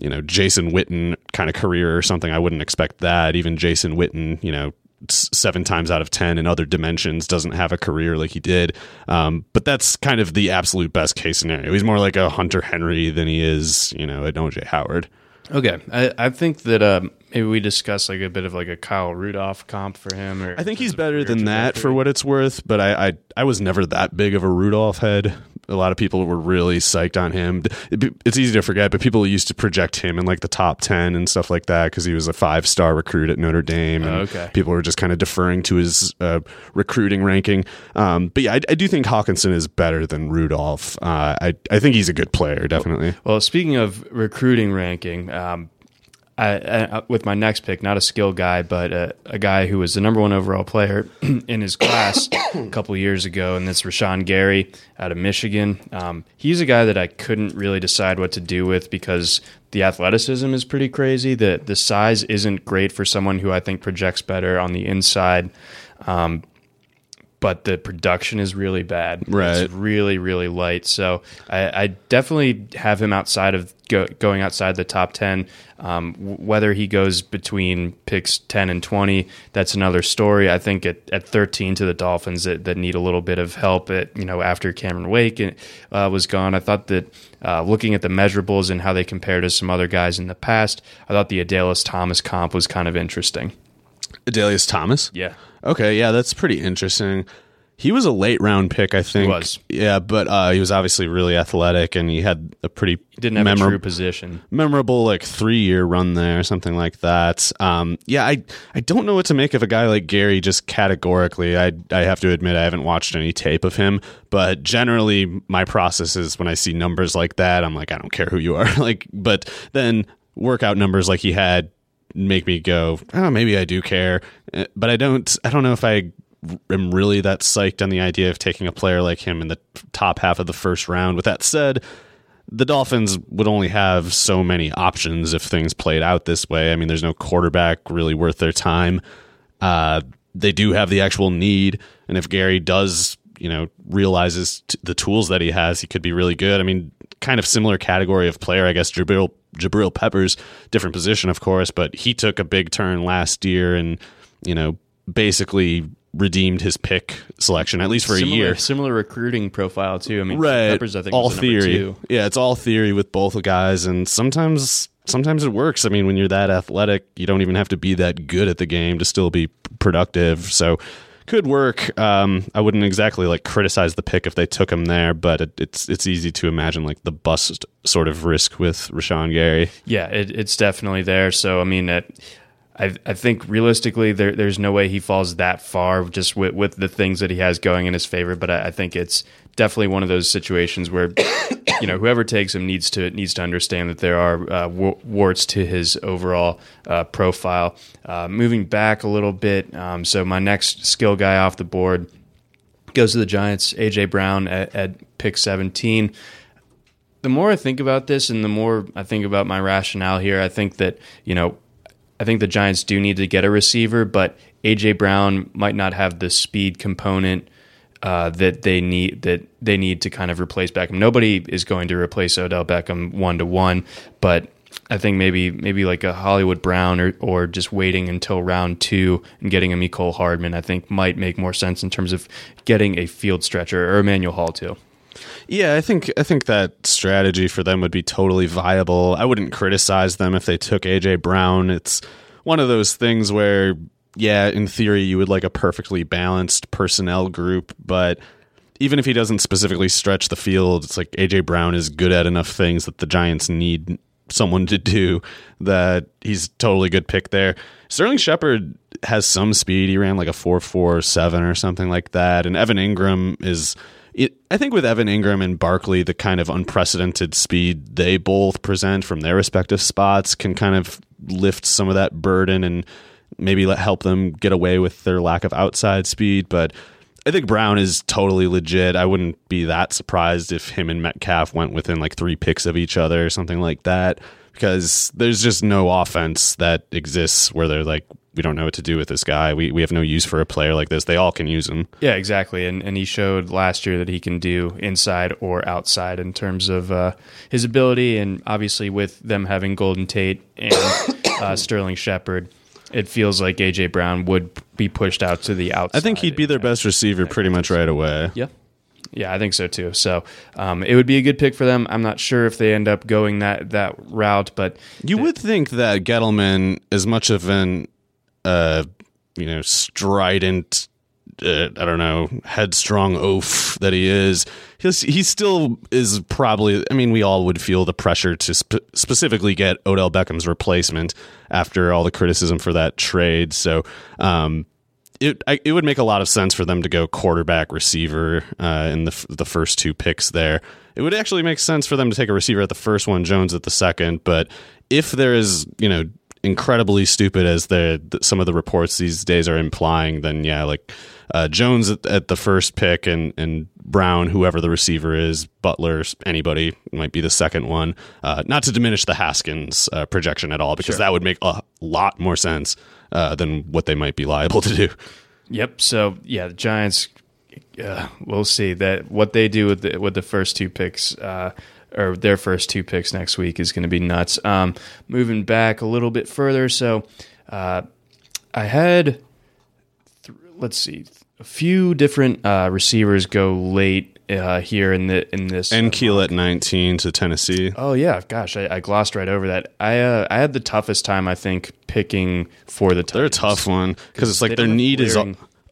you know, Jason Witten kind of career or something, I wouldn't expect that. Even Jason Witten, you know, seven times out of 10 in other dimensions doesn't have a career like he did. Um, but that's kind of the absolute best case scenario. He's more like a Hunter Henry than he is, you know, an OJ Howard. Okay, I, I think that um, maybe we discuss like a bit of like a Kyle Rudolph comp for him. Or I think he's better than that for what it's worth, but I, I I was never that big of a Rudolph head. A lot of people were really psyched on him. It's easy to forget, but people used to project him in like the top ten and stuff like that because he was a five star recruit at Notre Dame. And okay. people were just kind of deferring to his uh, recruiting ranking. Um, but yeah, I, I do think Hockenson is better than Rudolph. Uh, I I think he's a good player, definitely. Well, speaking of recruiting ranking, um, I, I, with my next pick, not a skill guy, but a, a guy who was the number one overall player in his class a couple years ago, and that's Rashan Gary out of Michigan. Um, he's a guy that I couldn't really decide what to do with because the athleticism is pretty crazy. The the size isn't great for someone who I think projects better on the inside. Um, but the production is really bad. Right. It's really, really light. So I, I definitely have him outside of go, going outside the top 10. Um, whether he goes between picks 10 and 20, that's another story. I think at, at 13 to the Dolphins that, that need a little bit of help at, you know, after Cameron Wake uh, was gone. I thought that uh, looking at the measurables and how they compare to some other guys in the past, I thought the Adalius Thomas comp was kind of interesting. Adalius Thomas. Yeah. Okay, yeah, that's pretty interesting. He was a late round pick, I think. was. Yeah, but uh, he was obviously really athletic, and he had a pretty He didn't have memor- a true position. memorable like three year run there, something like that. Um, yeah, I I don't know what to make of a guy like Gary. Just categorically, I I have to admit I haven't watched any tape of him, but generally my process is when I see numbers like that, I'm like I don't care who you are, like. But then workout numbers like he had make me go, oh, maybe I do care, Uh, but I don't. I don't know if I am really that psyched on the idea of taking a player like him in the top half of the first round. With that said, the Dolphins would only have so many options if things played out this way. I mean, there's no quarterback really worth their time. Uh, they do have the actual need, and if Gary does, you know, realizes t- the tools that he has, he could be really good. I mean, kind of similar category of player, I guess. Jabril Jabril Peppers, different position, of course, but he took a big turn last year, and you know, basically redeemed his pick selection at least for similar, a year Similar recruiting profile too. I mean, right Peppers, I think, all was the number theory two. yeah it's all theory with both guys and sometimes sometimes it works i mean when you're that athletic you don't even have to be that good at the game to still be productive so could work um, i wouldn't exactly like criticize the pick if they took him there but it, it's it's easy to imagine like the bust sort of risk with rashan gary Yeah, it, it's definitely there. So I mean, it, I I think realistically, there there's no way he falls that far just with with the things that he has going in his favor. But I, I think it's definitely one of those situations where you know whoever takes him needs to needs to understand that there are uh, warts to his overall uh, profile. Uh, moving back a little bit, um, so my next skill guy off the board goes to the Giants. AJ Brown at, at pick 17 the more I think about this and the more I think about my rationale here, I think that, you know, I think the Giants do need to get a receiver, but AJ Brown might not have the speed component uh, that they need that they need to kind of replace Beckham. Nobody is going to replace Odell Beckham one to one, but I think maybe maybe like a Hollywood Brown or or just waiting until round two and getting a Mecole Hardman, I think might make more sense in terms of getting a field stretcher or Emmanuel Hall too. Yeah, I think I think that strategy for them would be totally viable. I wouldn't criticize them if they took AJ Brown. It's one of those things where yeah, in theory you would like a perfectly balanced personnel group, but even if he doesn't specifically stretch the field, it's like AJ Brown is good at enough things that the Giants need someone to do that he's totally good pick there. Sterling Shepard has some speed. He ran like a 4.47 or something like that. And Evan Engram is it, I think with Evan Engram and Barkley, the kind of unprecedented speed they both present from their respective spots can kind of lift some of that burden and maybe let help them get away with their lack of outside speed. But I think Brown is totally legit. I wouldn't be that surprised if him and Metcalf went within like three picks of each other or something like that. Because there's just no offense that exists where they're like, we don't know what to do with this guy. We we have no use for a player like this. They all can use him. Yeah, exactly. And and he showed last year that he can do inside or outside in terms of uh, his ability. And obviously, with them having Golden Tate and uh, Sterling Shepard, it feels like AJ Brown would be pushed out to the outside. I think he'd be their best receiver pretty much right away. Yeah. Yeah, I think so too. So um, it would be a good pick for them. I'm not sure if they end up going that that route, but you would think that Gettleman, as much of an uh, you know, strident, uh, I don't know, headstrong oaf that he is, he still is probably, I mean, we all would feel the pressure to sp- specifically get Odell Beckham's replacement after all the criticism for that trade. So, um, it I, it would make a lot of sense for them to go quarterback receiver uh, in the the first two picks there. It would actually make sense for them to take a receiver at the first one, Jones at the second. But if there is you know incredibly stupid as the, some of the reports these days are implying, then yeah, like uh, Jones at, at, the first pick and and Brown, whoever the receiver is, Butler, anybody might be the second one. Uh, not to diminish the Haskins uh, projection at all, because sure. that would make a lot more sense uh, than what they might be liable to do. Yep. So yeah, the Giants. Uh, we'll see that what they do with the with the first two picks uh, or their first two picks next week is going to be nuts. Um, moving back a little bit further, so uh, I had, th- let's see, a few different uh, receivers go late uh, here in the in this. N'Keal at nineteen to Tennessee. Oh yeah, gosh, I, I glossed right over that. I uh, I had the toughest time I think picking for the. Titans. They're a tough one because it's like their need is.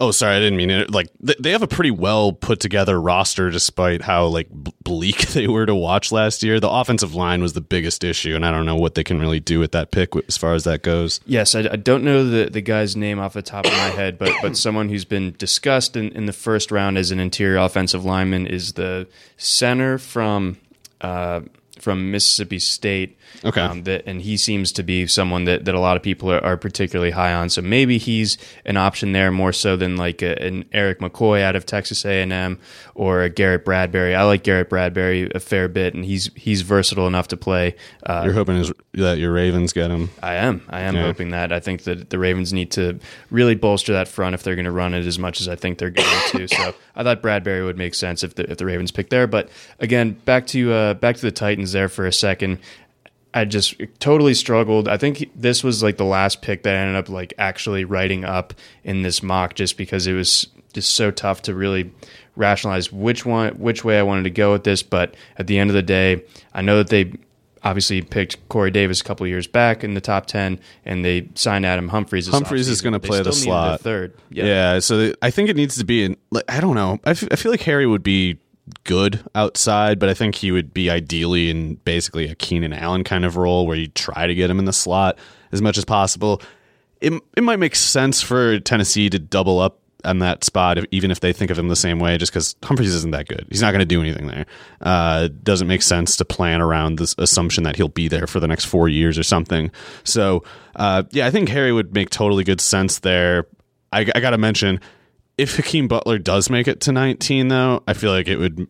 Oh, sorry, I didn't mean it. Like they have a pretty well put together roster, despite how like bleak they were to watch last year. The offensive line was the biggest issue, and I don't know what they can really do with that pick as far as that goes. Yes, I, I don't know the the guy's name off the top of my head, but but someone who's been discussed in, in the first round as an interior offensive lineman is the center from. Uh, from Mississippi State. Okay. Um, that, and he seems to be someone that, that a lot of people are, are, particularly high on. So maybe he's an option there more so than like a, an Erik McCoy out of Texas A&M or a Garrett Bradbury. I like Garrett Bradbury a fair bit, and he's he's versatile enough to play. Uh, You're hoping that your Ravens get him. I am. I am yeah. hoping that. I think that the Ravens need to really bolster that front if they're going to run it as much as I think they're going to. So I thought Bradbury would make sense if the if the Ravens pick there. But again, back to uh, back to the Titans there for a second. I just totally struggled. I think this was like the last pick that I ended up like actually writing up in this mock just because it was just so tough to really rationalize which one which way I wanted to go with this. But at the end of the day, I know that they obviously picked Corey Davis a couple years back in the top ten, and they signed Adam Humphries. Humphries is going to play the slot third. Yeah. yeah, so I think it needs to be. In, like, I don't know. I, f- I feel like Harry would be good outside, but I think he would be ideally in basically a Keenan Allen kind of role where you try to get him in the slot as much as possible. It, it might make sense for Tennessee to double up on that spot, even if they think of him the same way, just because Humphries isn't that good. He's not going to do anything there. Uh, doesn't make sense to plan around this assumption that he'll be there for the next four years or something. So, uh, yeah, I think Harry would make totally good sense there. I, I got to mention, if Hakeem Butler does make it to 19, though, I feel like it would.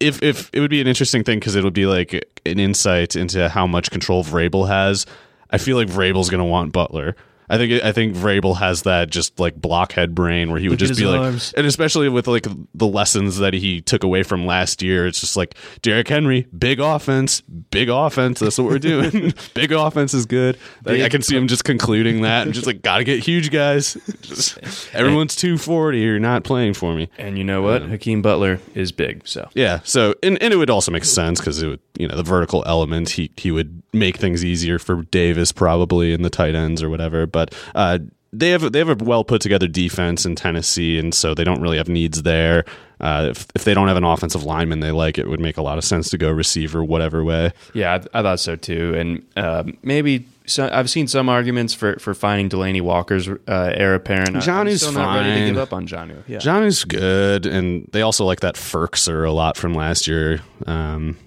If if it would be an interesting thing because it would be like an insight into how much control Vrabel has. I feel like Vrabel's going to want Butler. I think I think Vrabel has that just like blockhead brain where he would Look just be arms. like, and especially with like the lessons that he took away from last year, it's just like Derrick Henry, big offense, big offense. That's what we're doing. big offense is good. Like, I can see him just concluding that and just like gotta get huge guys. Just, everyone's two forty. You're not playing for me. And you know what? Um, Hakeem Butler is big. So yeah. So and, and it would also make sense because it would you know the vertical element he he would make things easier for Davis probably in the tight ends or whatever. But uh, they have they have a well put together defense in Tennessee, and so they don't really have needs there. uh, if if they don't have an offensive lineman they like, it would make a lot of sense to go receiver whatever way. Yeah, I, I thought so too, and um, maybe so, I've seen some arguments for, for finding Delanie Walker's uh, heir apparent. Johnny's I'm not ready to fine. give up on Johnny. Yeah, Johnny's good, and they also like that Firkser a lot from last year. Um,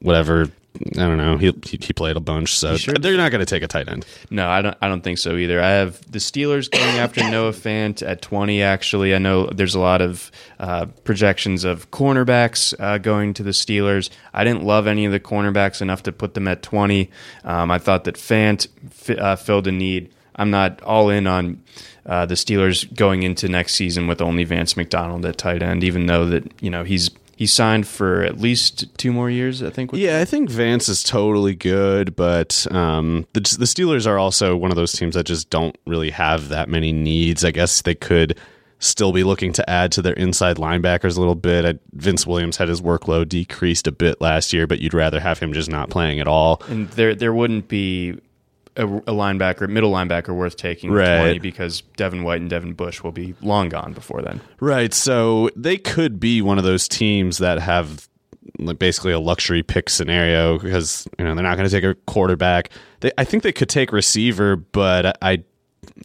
whatever. I don't know. He he, he played a bunch, so sure? they're not going to take a tight end. No, I don't. I don't think so either. I have the Steelers going after Noah Fant at twenty. Actually, I know there's a lot of uh, projections of cornerbacks uh, going to the Steelers. I didn't love any of the cornerbacks enough to put them at twenty. Um, I thought that Fant fi- uh, filled a need. I'm not all in on uh, the Steelers going into next season with only Vance McDonald at tight end, even though that you know he's he's signed for at least two more years. I think. Yeah, I think Vance is totally good, but um, the the Steelers are also one of those teams that just don't really have that many needs. I guess they could still be looking to add to their inside linebackers a little bit. Vince Williams had his workload decreased a bit last year, but you'd rather have him just not playing at all. and there there wouldn't be a, a linebacker, middle linebacker worth taking Right. 20 because Devin White and Devin Bush will be long gone before then. Right. So they could be one of those teams that have like basically a luxury pick scenario because you know they're not going to take a quarterback. They, I think they could take receiver, but I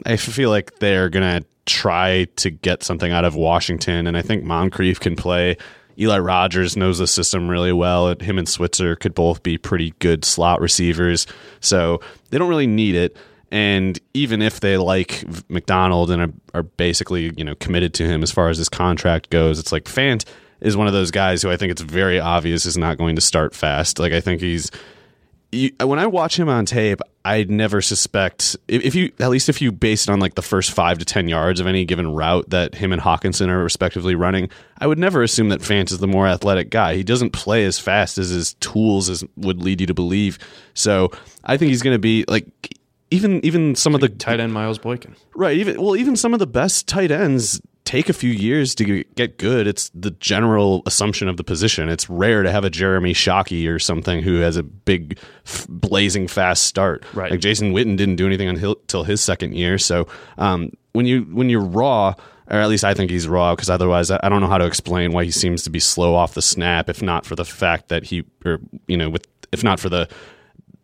I feel like they're going to try to get something out of Washington, and I think Moncrief can play. Eli Rogers knows the system really well. Him and Switzer could both be pretty good slot receivers, so they don't really need it. And even if they like McDonald and are, are basically you know committed to him as far as his contract goes, it's like Fant is one of those guys who I think it's very obvious is not going to start fast. Like I think he's you, when I watch him on tape, I'd never suspect if, you at least if you base it on like the first five to ten yards of any given route that him and Hockenson are respectively running, I would never assume that Fant is the more athletic guy. He doesn't play as fast as his tools as would lead you to believe. So I think he's going to be like even even some of the Tight end Miles Boykin. Right. Even well, even some of the best tight ends take a few years to get good. It's the general assumption of the position. It's rare to have a Jeremy Shockey or something who has a big, f- blazing fast start. Right. Like Jason Witten didn't do anything until his second year. So um, when you when you're raw. Or at least I think he's raw because otherwise I I don't know how to explain why he seems to be slow off the snap. If not for the fact that he, or you know, with if not for the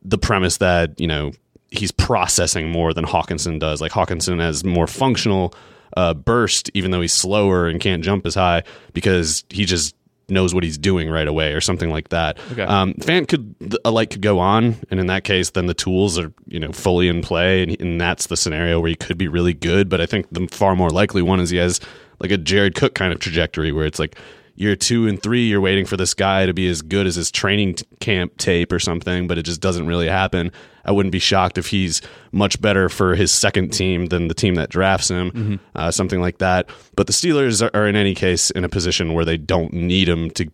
the premise that you know he's processing more than Hockenson does. Like Hockenson has more functional uh, burst, even though he's slower and can't jump as high because he just knows what he's doing right away or something like that. Okay. Um, Fant could a light could go on, and in that case, then the tools are you know fully in play, and, and that's the scenario where he could be really good. But I think the far more likely one is he has like a Jared Cook kind of trajectory where it's like year two and three, you're waiting for this guy to be as good as his training camp tape or something, but it just doesn't really happen. I wouldn't be shocked if he's much better for his second team than the team that drafts him, uh, something like that. But the Steelers are, are, in any case, in a position where they don't need him to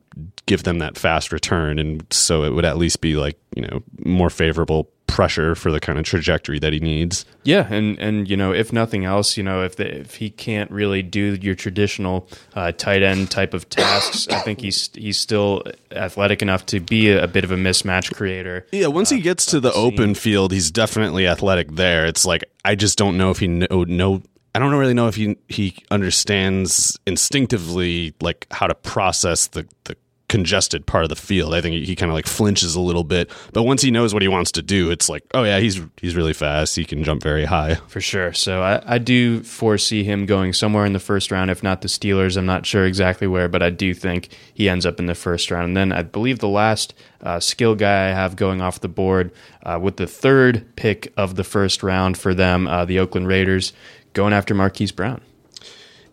give them that fast return. And so it would at least be like, you know, more favorable pressure for the kind of trajectory that he needs. Yeah, and and you know, if nothing else, you know, if the, if he can't really do your traditional uh, tight end type of tasks, I think he's he's still athletic enough to be a, a bit of a mismatch creator. Yeah, once Uh, he gets to the open field, he's definitely athletic there. It's like I just don't know if he know, know I don't really know if he he understands instinctively like how to process the the congested part of the field. I think he, he kind of like flinches a little bit, but once he knows what he wants to do, it's like, oh yeah, he's he's really fast. He can jump very high. For sure. So I, I do foresee him going somewhere in the first round, if not the Steelers. I'm not sure exactly where, but I do think he ends up in the first round. And then I believe the last uh, skill guy I have going off the board uh, with the third pick of the first round for them, uh, the Oakland Raiders, going after Marquise Brown.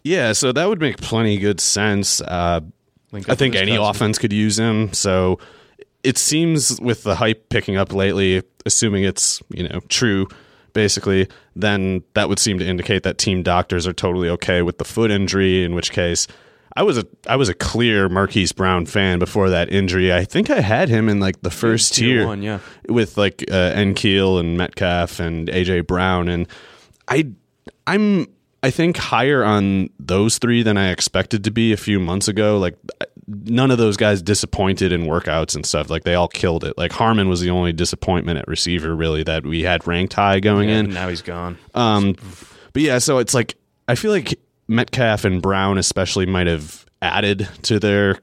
Yeah, so that would make plenty good sense. Uh, I think any offense could use him. So it seems with the hype picking up lately, assuming it's you know true, basically, then that would seem to indicate that team doctors are totally okay with the foot injury. In which case, I was a I was a clear Marquise Brown fan before that injury. I think I had him in like the first tier tier, one, yeah. with like uh, N'Keal and Metcalf and AJ Brown, and I I'm I think higher on those three than I expected to be a few months ago. Like none of those guys disappointed in workouts and stuff. Like they all killed it. Like Harmon was the only disappointment at receiver really that we had ranked high going Yeah, in. now he's gone. Um, but yeah, so it's like I feel like Metcalf and Brown especially might have added to their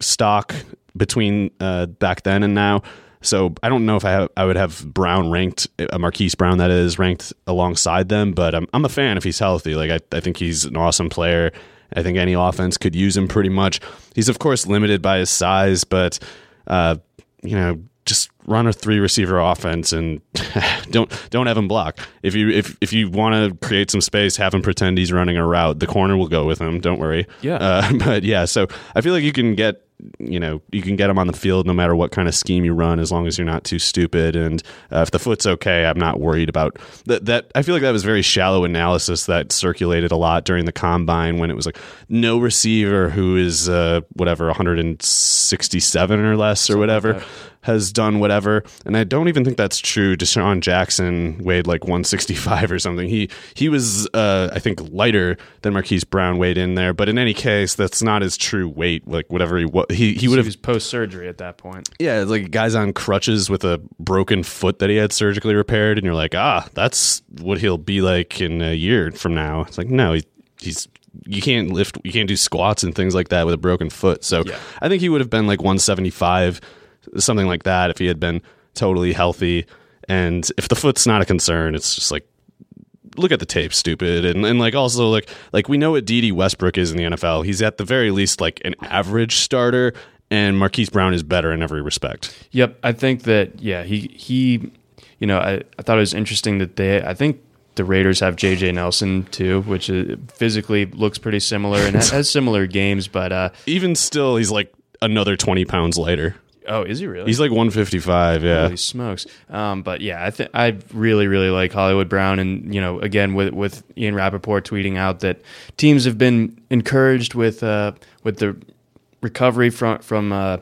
stock between uh, back then and now. So I don't know if I have, I would have Brown ranked, a Marquise Brown that is ranked alongside them, but I'm I'm a fan if he's healthy. Like I, I think he's an awesome player. I think any offense could use him pretty much. He's of course limited by his size, but uh, you know just run a three receiver offense and don't don't have him block. If you if if you want to create some space, have him pretend he's running a route. The corner will go with him. Don't worry. Yeah. Uh, but yeah, so I feel like you can get you know you can get him on the field no matter what kind of scheme you run as long as you're not too stupid. And uh, if the foot's okay i'm not worried about that that i feel like that was very shallow analysis that circulated a lot during the combine when it was like no receiver who is uh, whatever 167 or less or whatever has done whatever. And I don't even think that's true. DeSean Jackson weighed like 165 or something. He he was uh, I think lighter than Marquise Brown weighed in there, but in any case, that's not his true weight. Like whatever he was, he he would have post surgery at that point. yeah, like guys on crutches with a broken foot that he had surgically repaired, and you're like, ah, that's what he'll be like in a year from now. It's like, no, he, he's you can't lift, you can't do squats and things like that with a broken foot. So Yeah. I think he would have been like 175, something like that, if he had been totally healthy. And if the foot's not a concern, it's just like look at the tape, stupid, and and like also like like we know what Dede Westbrook is in the NFL. He's at the very least like an average starter, and Marquise Brown is better in every respect. Yep, I think that yeah, he he you know, I, I thought it was interesting that they I think the Raiders have JJ Nelson too, which is, physically looks pretty similar and has similar games, but uh Even still, he's like another twenty pounds lighter. Oh, is he really? He's like one fifty five. Yeah, Holy smokes! Um, but yeah, I think I really, really like Hollywood Brown, and you know, again with with Ian Rapoport tweeting out that teams have been encouraged with uh, with the recovery from from uh,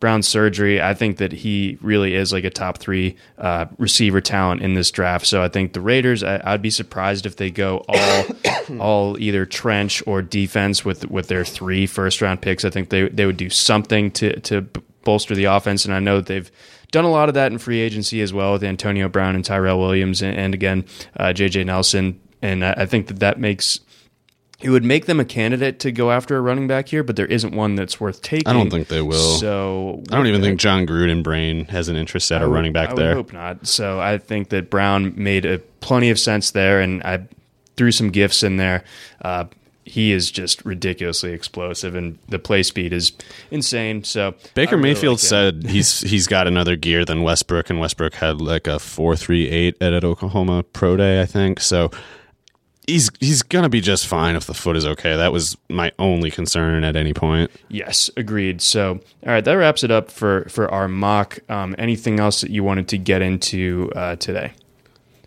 Brown's surgery. I think that he really is like a top three uh, receiver talent in this draft. So I think the Raiders. I, I'd be surprised if they go all all either trench or defense with with their three first round picks. I think they they would do something to to bolster the offense, and I know that they've done a lot of that in free agency as well with Antonio Brown and Tyrell Williams, and, and again uh, JJ Nelson. And I, I think that that makes it would make them a candidate to go after a running back here, but there isn't one that's worth taking. I don't think they will. So I don't even think Jon Gruden brain has an interest at a running back there. I hope not. So I think that Brown made a plenty of sense there, and I threw some gifts in there. Uh, he is just ridiculously explosive, and the play speed is insane. So Baker really Mayfield like said he's he's got another gear than Westbrook, and Westbrook had like a four three eight at, at Oklahoma Pro Day, I think. So he's he's gonna be just fine if the foot is okay. That was my only concern at any point. Yes, agreed. So, all right, that wraps it up for for our mock. Um, anything else that you wanted to get into uh, today?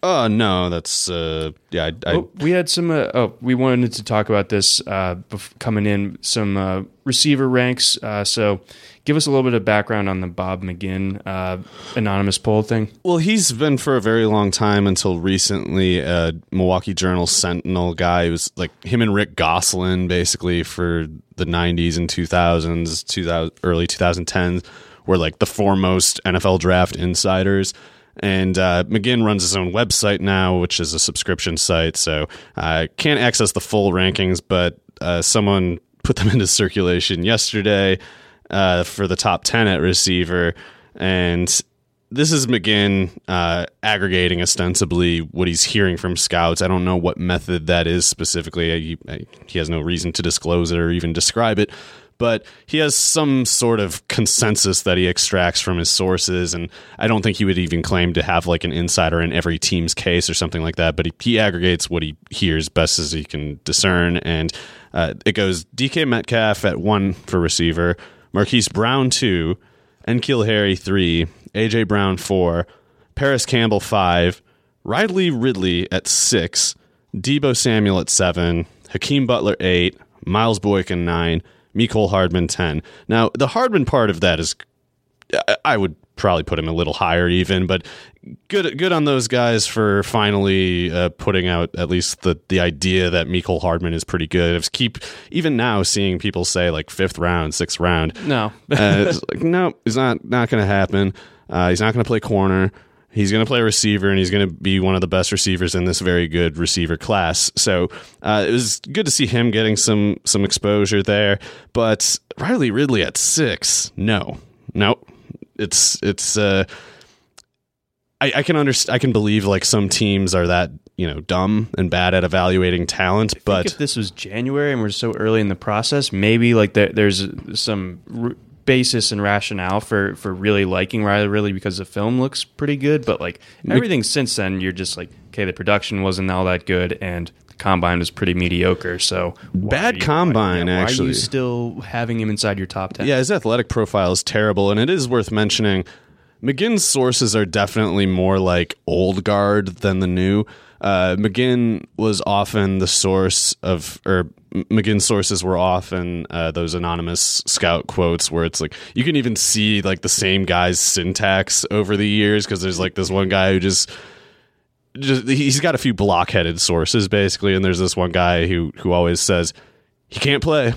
Oh no, that's uh yeah. I, I, Oh, we had some. Uh, oh, we wanted to talk about this uh, bef- coming in. Some uh, receiver ranks. Uh, so, give us a little bit of background on the Bob McGinn uh, anonymous poll thing. Well, he's been for a very long time until recently a Milwaukee Journal Sentinel guy. It was like him and Rick Gosselin basically for the 90s and 2000s, 2000, early 2010s were like the foremost NFL draft insiders. And uh, McGinn runs his own website now, which is a subscription site. So I can't access the full rankings, but uh, someone put them into circulation yesterday uh, for the top 10 at receiver. And this is McGinn uh, aggregating ostensibly what he's hearing from scouts. I don't know what method that is specifically. He has no reason to disclose it or even describe it. But he has some sort of consensus that he extracts from his sources, and I don't think he would even claim to have like an insider in every team's case or something like that. But he, he aggregates what he hears best as he can discern, and uh, it goes DK Metcalf at one for receiver, Marquise Brown two, N'Keal Harry three, AJ Brown four, Parris Campbell five, Riley Ridley at six, Deebo Samuel at seven, Hakeem Butler eight, Miles Boykin nine, Mecole Hardman ten. Now the Hardman part of that is, I- would probably put him a little higher even, but good good on those guys for finally uh, putting out at least the the idea that Mecole Hardman is pretty good. It's keep even now seeing people say like fifth round, sixth round. No, Uh, it's like, no, it's not not going to happen. Uh, he's not going to play corner. He's going to play receiver, and he's going to be one of the best receivers in this very good receiver class. So uh, it was good to see him getting some some exposure there. But Riley Ridley at six, no, no, it's it's. Uh, I, I can understand. I can believe like some teams are that you know dumb and bad at evaluating talent, but if this was January and we're so early in the process, maybe like there, there's some basis and rationale for for really liking Riley really because the film looks pretty good. But like mm-hmm. everything since then, you're just like, okay, the production wasn't all that good, and the combine was pretty mediocre. So Bad you- combine, why, yeah, Why are actually. you still having him inside your top ten? Yeah, his athletic profile is terrible, and it is worth mentioning. McGinn's sources are definitely more like old guard than the new. Uh, McGinn was often the source of, or McGinn's sources were often uh, those anonymous scout quotes where it's like you can even see like the same guy's syntax over the years because there's like this one guy who just just he's got a few blockheaded sources basically, and there's this one guy who who always says he can't play.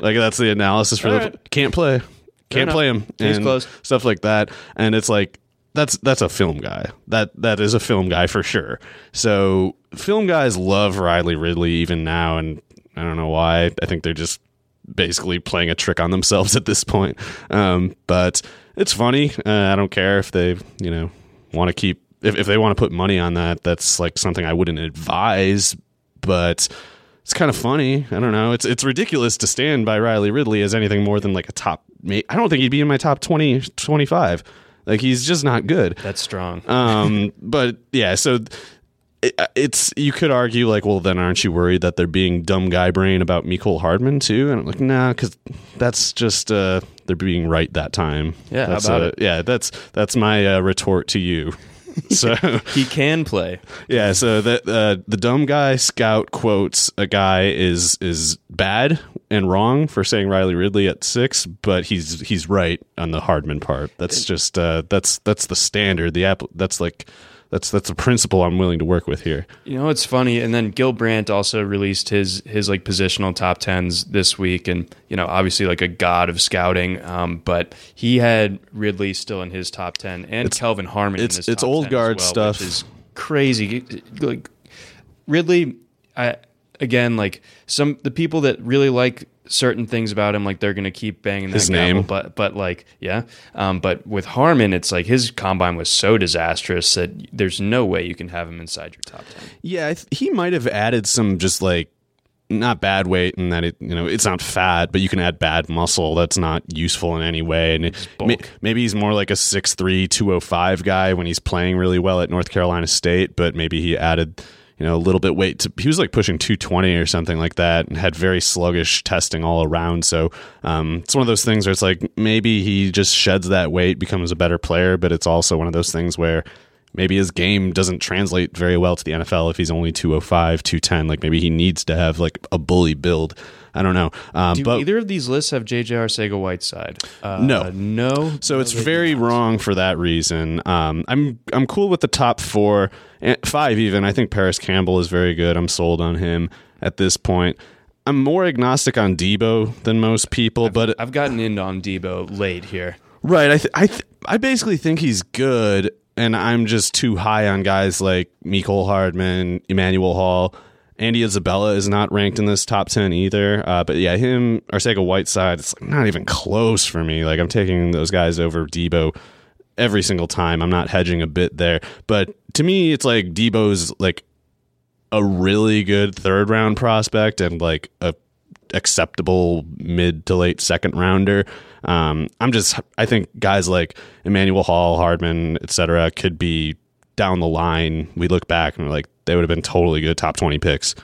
Like that's the analysis for All the right. can't play, can't play him, Case and closed. stuff like that. And it's like that's that's a film guy. That that is a film guy for sure. So film guys love Riley Ridley even now, and I don't know why. I think they're just basically playing a trick on themselves at this point. Um, but it's funny. Uh, I don't care if they you know want to keep if if they want to put money on that. That's like something I wouldn't advise, but it's kind of funny. I don't know. It's it's ridiculous to stand by Riley Ridley as anything more than like a top. I don't think he'd be in my top 20, 25. Like he's just not good. that's strong. Um, but yeah, so it, it's you could argue like, well, then aren't you worried that they're being dumb guy brain about Mecole Hardman too? And I'm like, nah, because that's just uh, they're being right that time. Yeah, that's, about uh, it? Yeah, that's that's my uh, retort to you. So he can play. yeah, so that uh, the dumb guy scout quotes a guy is is bad and wrong for saying Riley Ridley at six, but he's he's right on the Hardman part. That's just uh, that's that's the standard. The app that's like that's that's a principle I'm willing to work with here. You know, it's funny. And then Gil Brandt also released his his like positional top tens this week, and you know, obviously like a god of scouting. Um, but he had Ridley still in his top ten, and Kelvin Harmon. it's- in his it's old 10 guard well, stuff. which is crazy. Like Ridley, I again like some the people that really like certain things about him like they're gonna keep banging that His gavel, name. but but like yeah um but with harmon it's like his combine was so disastrous that there's no way you can have him inside your top 10 Yeah, I th- he might have added some just like not bad weight in that it you know it's not fat, but you can add bad muscle that's not useful in any way. And it, may, maybe he's more like a 6'3", 205 guy when he's playing really well at North Carolina State, but maybe he added you know a little bit weight to he was like pushing 220 or something like that and had very sluggish testing all around so um, it's one of those things where it's like maybe he just sheds that weight becomes a better player but it's also one of those things where maybe his game doesn't translate very well to the NFL if he's only 205, 210. Like maybe he needs to have like a bully build. I don't know. Um, Do but either of these lists have JJ Arcega Whiteside? Uh, No. no. so it's very wrong for that reason. Um, I'm I'm cool with the top four, five even. I think Parris Campbell is very good. I'm sold on him at this point. I'm more agnostic on Deebo than most people, but I've gotten in on Deebo late here. Right. I th- I th- I basically think he's good, and I'm just too high on guys like Mecole Hardman, Emmanuel Hall. Andy Isabella is not ranked in this top ten either. Uh, but yeah, him Arcega Whiteside, it's not even close for me. Like I'm taking those guys over Deebo every single time. I'm not hedging a bit there. But to me, it's like Deebo's like a really good third round prospect and like a acceptable mid to late second rounder. Um, I'm just I think guys like Emmanuel Hall, Hardman, etc. could be down the line. We look back and we're like they would have been totally good top 20 picks.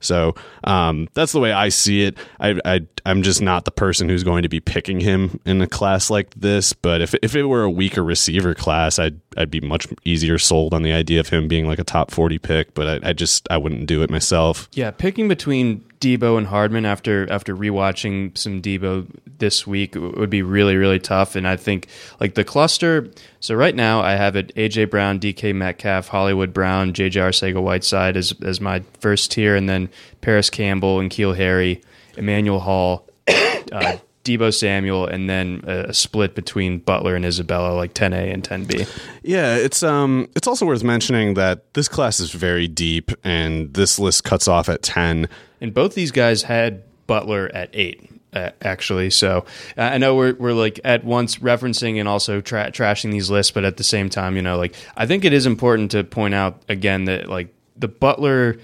So um, that's the way I see it. I, I I'm just not the person who's going to be picking him in a class like this. But if if it were a weaker receiver class, I'd I'd be much easier sold on the idea of him being like a top 40 pick. But I, I just I wouldn't do it myself. Yeah, picking between Deebo and Hardman after after rewatching some Deebo this week would be really really tough. And I think like the cluster. So right now I have it AJ Brown, DK Metcalf, Hollywood Brown, JJ Arcega Whiteside as as my first tier, and then Parris Campbell and Keel Harry, Emmanuel Hall, uh, Deebo Samuel, and then a, split between Butler and Isabella, like 10A and 10B. Yeah, it's um it's also worth mentioning that this class is very deep and this list cuts off at 10. And both these guys had Butler at eight. Uh, actually, so uh, I know we're we're like at once referencing and also tra- trashing these lists, but at the same time, you know, like I think it is important to point out again that like the Butler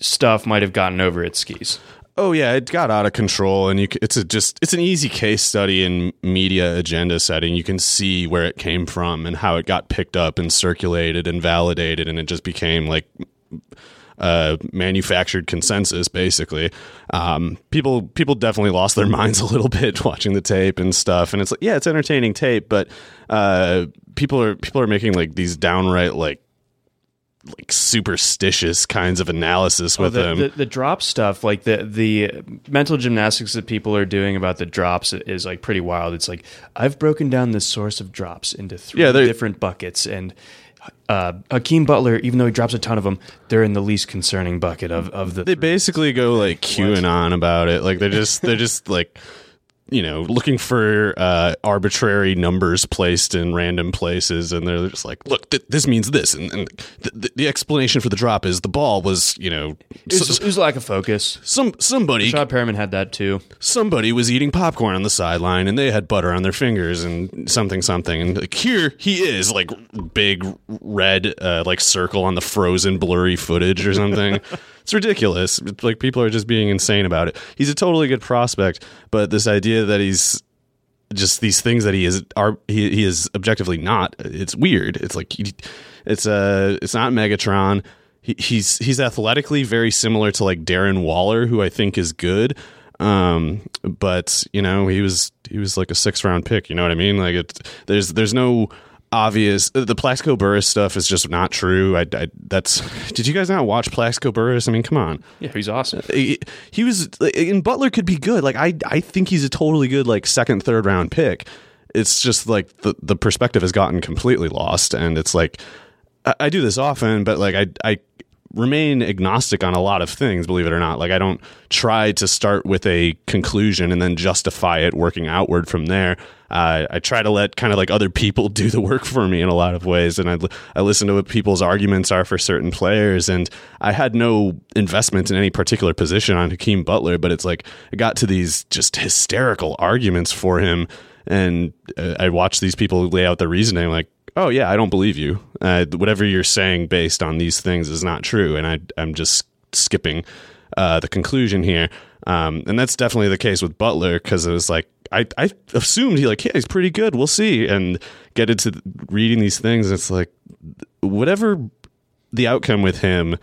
stuff might have gotten over its skis. Oh yeah, it got out of control, and you. It's a just. It's an easy case study in media agenda setting. You can see where it came from and how it got picked up and circulated and validated, and it just became like uh, manufactured consensus. Basically, um, people people definitely lost their minds a little bit watching the tape and stuff. And it's like, yeah, it's entertaining tape, but uh, people are people are making like these downright like like superstitious kinds of analysis with the, them. the, the drop stuff, like the the mental gymnastics that people are doing about the drops, is like pretty wild. It's like I've broken down the source of drops into three Yeah, different buckets, and uh, Hakeem Butler, even though he drops a ton of them, they're in the least concerning bucket of of the. they basically go like QAnon about it. Like they're just they're just like you know looking for uh, arbitrary numbers placed in random places, and they're just like, look, th- this means this, and, and th- th- the explanation for the drop is the ball was you know it, was, s- it was lack of focus. some somebody Rashad Perriman had that too. somebody was eating popcorn on the sideline and they had butter on their fingers and something something and like here he is like big red uh, like circle on the frozen blurry footage or something it's ridiculous. Like people are just being insane about it. He's a totally good prospect but this idea that he's just these things that he is are he, he is objectively not it's weird. It's like he, it's uh it's not megatron. He, he's he's athletically very similar to like darren waller who i think is good. Um but you know he was he was like a six round pick you know what i mean? Like it there's there's no obvious uh, the plaxico burress stuff is just not true I, I that's did you guys not watch plaxico burress i mean come on Yeah, he's awesome. Uh, he, he was uh, and Butler could be good. Like I I think he's a totally good like second third round pick. It's just like the the perspective has gotten completely lost, and it's like I, I do this often, but like I I remain agnostic on a lot of things. Believe it or not, like I don't try to start with a conclusion and then justify it working outward from there. Uh, I try to let kind of like other people do the work for me in a lot of ways, and I, I listen to what people's arguments are for certain players. And I had no investment in any particular position on Hakeem Butler, but it's like I got to these just hysterical arguments for him, and uh, I watched these people lay out their reasoning, like, oh yeah, I don't believe you. Uh, whatever you're saying based on these things is not true, and I, I'm just skipping uh, the conclusion here. Um, and that's definitely the case with Butler because it was like I, I assumed he like yeah he's pretty good we'll see and get into reading these things it's like whatever the outcome with him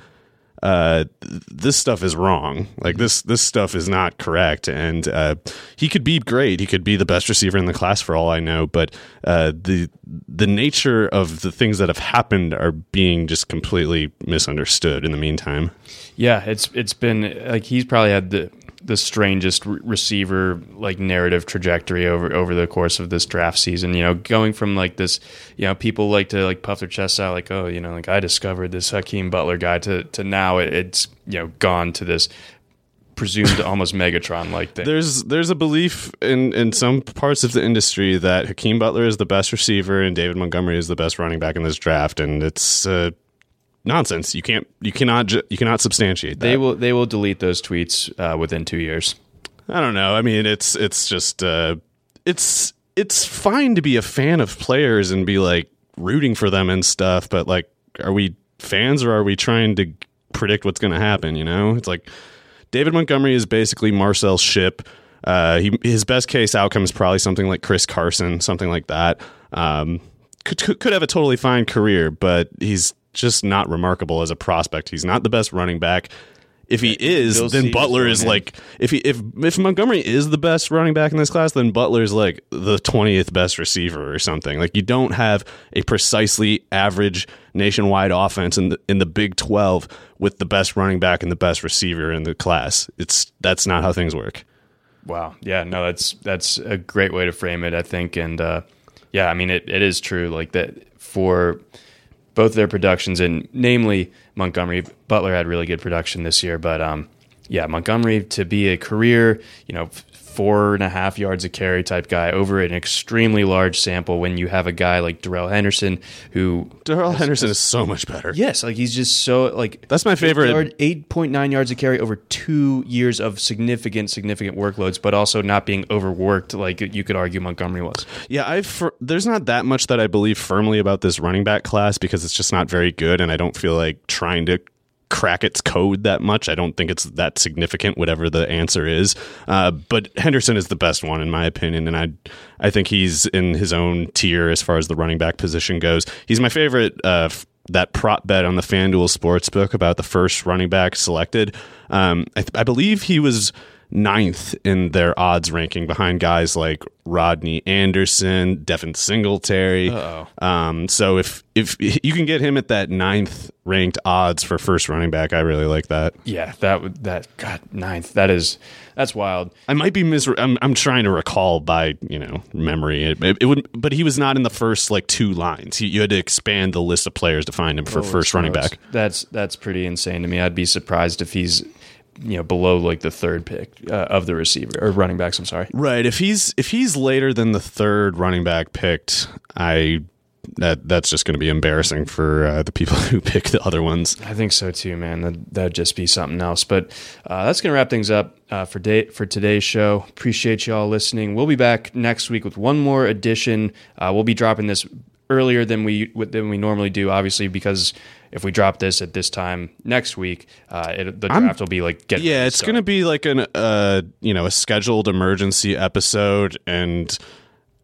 uh, this stuff is wrong. Like this, this stuff is not correct. And uh, he could be great. He could be the best receiver in the class for all I know. But uh, the the nature of the things that have happened are being just completely misunderstood. In the meantime, Yeah, it's it's been like he's probably had the the strangest re- receiver like narrative trajectory over over the course of this draft season. You know, going from like this, you know, people like to like puff their chests out, like, oh, you know, like I discovered this Hakeem Butler guy, to to now it, it's you know gone to this presumed almost Megatron like thing. there's there's a belief in in some parts of the industry that Hakeem Butler is the best receiver and David Montgomery is the best running back in this draft, and it's uh, nonsense. You can't you cannot ju- you cannot substantiate that. They will they will delete those tweets uh, within two years. I don't know. I mean, it's it's just uh, it's it's fine to be a fan of players and be like rooting for them and stuff, but like, are we fans or are we trying to predict what's going to happen? You know, it's like David Montgomery is basically Marcel Shipp. Uh, he his best case outcome is probably something like Chris Carson, something like that. Um, could could have a totally fine career, but he's just not remarkable as a prospect. He's not the best running back. If he is, Bill then Sievers Butler is like if he if if Montgomery is the best running back in this class, then Butler's like the twentieth best receiver or something. Like you don't have a precisely average nationwide offense in the in the Big Twelve with the best running back and the best receiver in the class. It's that's not how things work. Wow. Yeah, no, that's that's a great way to frame it, I think. And uh, yeah, I mean it, it is true, like that for both their productions and namely Montgomery, Butler had really good production this year, but um yeah, Montgomery to be a career, you know, four and a half yards a carry type guy over an extremely large sample when you have a guy like Darrell Henderson who Darrell Henderson is so much better. Yes, like he's just so like That's my favorite. Eight point nine yards a carry over two years of significant, significant workloads, but also not being overworked like you could argue Montgomery was. Yeah, I there's not that much that I believe firmly about this running back class because it's just not very good, and I don't feel like trying to crack its code that much. I don't think it's that significant, whatever the answer is. Uh, but Henderson is the best one in my opinion, and I I think he's in his own tier as far as the running back position goes. He's my favorite. Uh, that prop bet on the FanDuel Sportsbook about the first running back selected. Um, I, th- I believe he was ninth in their odds ranking behind guys like Rodney Anderson, Devin Singletary. Um, so if if you can get him at that ninth ranked odds for first running back, I really like that. Yeah, that would that God ninth. That is that's wild. I might be mis. I'm, I'm trying to recall by you know memory. It, it, it would, but he was not in the first like two lines. He, you had to expand the list of players to find him for first running back. That's that's pretty insane to me. I'd be surprised if he's you know below like the third pick uh, of the receiver or running backs. I'm sorry. Right. If he's if he's later than the third running back picked, I that that's just going to be embarrassing for uh, the people who pick the other ones. I think so too, man. That that'd just be something else. But uh, that's going to wrap things up uh, for day for today's show. Appreciate y'all listening. We'll be back next week with one more edition. Uh, we'll be dropping this earlier than we than we normally do, obviously because if we drop this at this time next week, uh, it, the draft I'm, will be like get yeah, it's going to be like an uh, you know a scheduled emergency episode, and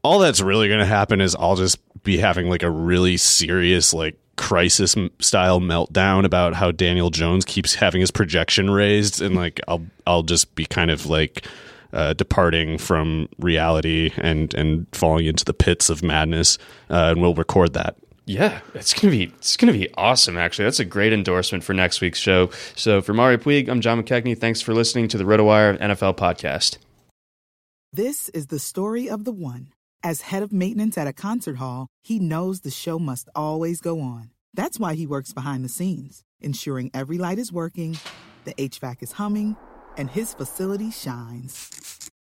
all that's really going to happen is I'll just be having like a really serious like crisis style meltdown about how Daniel Jones keeps having his projection raised, and like I'll I'll just be kind of like. Uh, departing from reality and and falling into the pits of madness, uh, and we'll record that. Yeah, it's gonna be it's gonna be awesome. Actually, that's a great endorsement for next week's show. So for Mario Puig, I'm John McKechnie. Thanks for listening to the RotoWire NFL podcast. This is the story of the one. As head of maintenance at a concert hall, he knows the show must always go on. That's why he works behind the scenes, ensuring every light is working, the HVAC is humming, and his facility shines.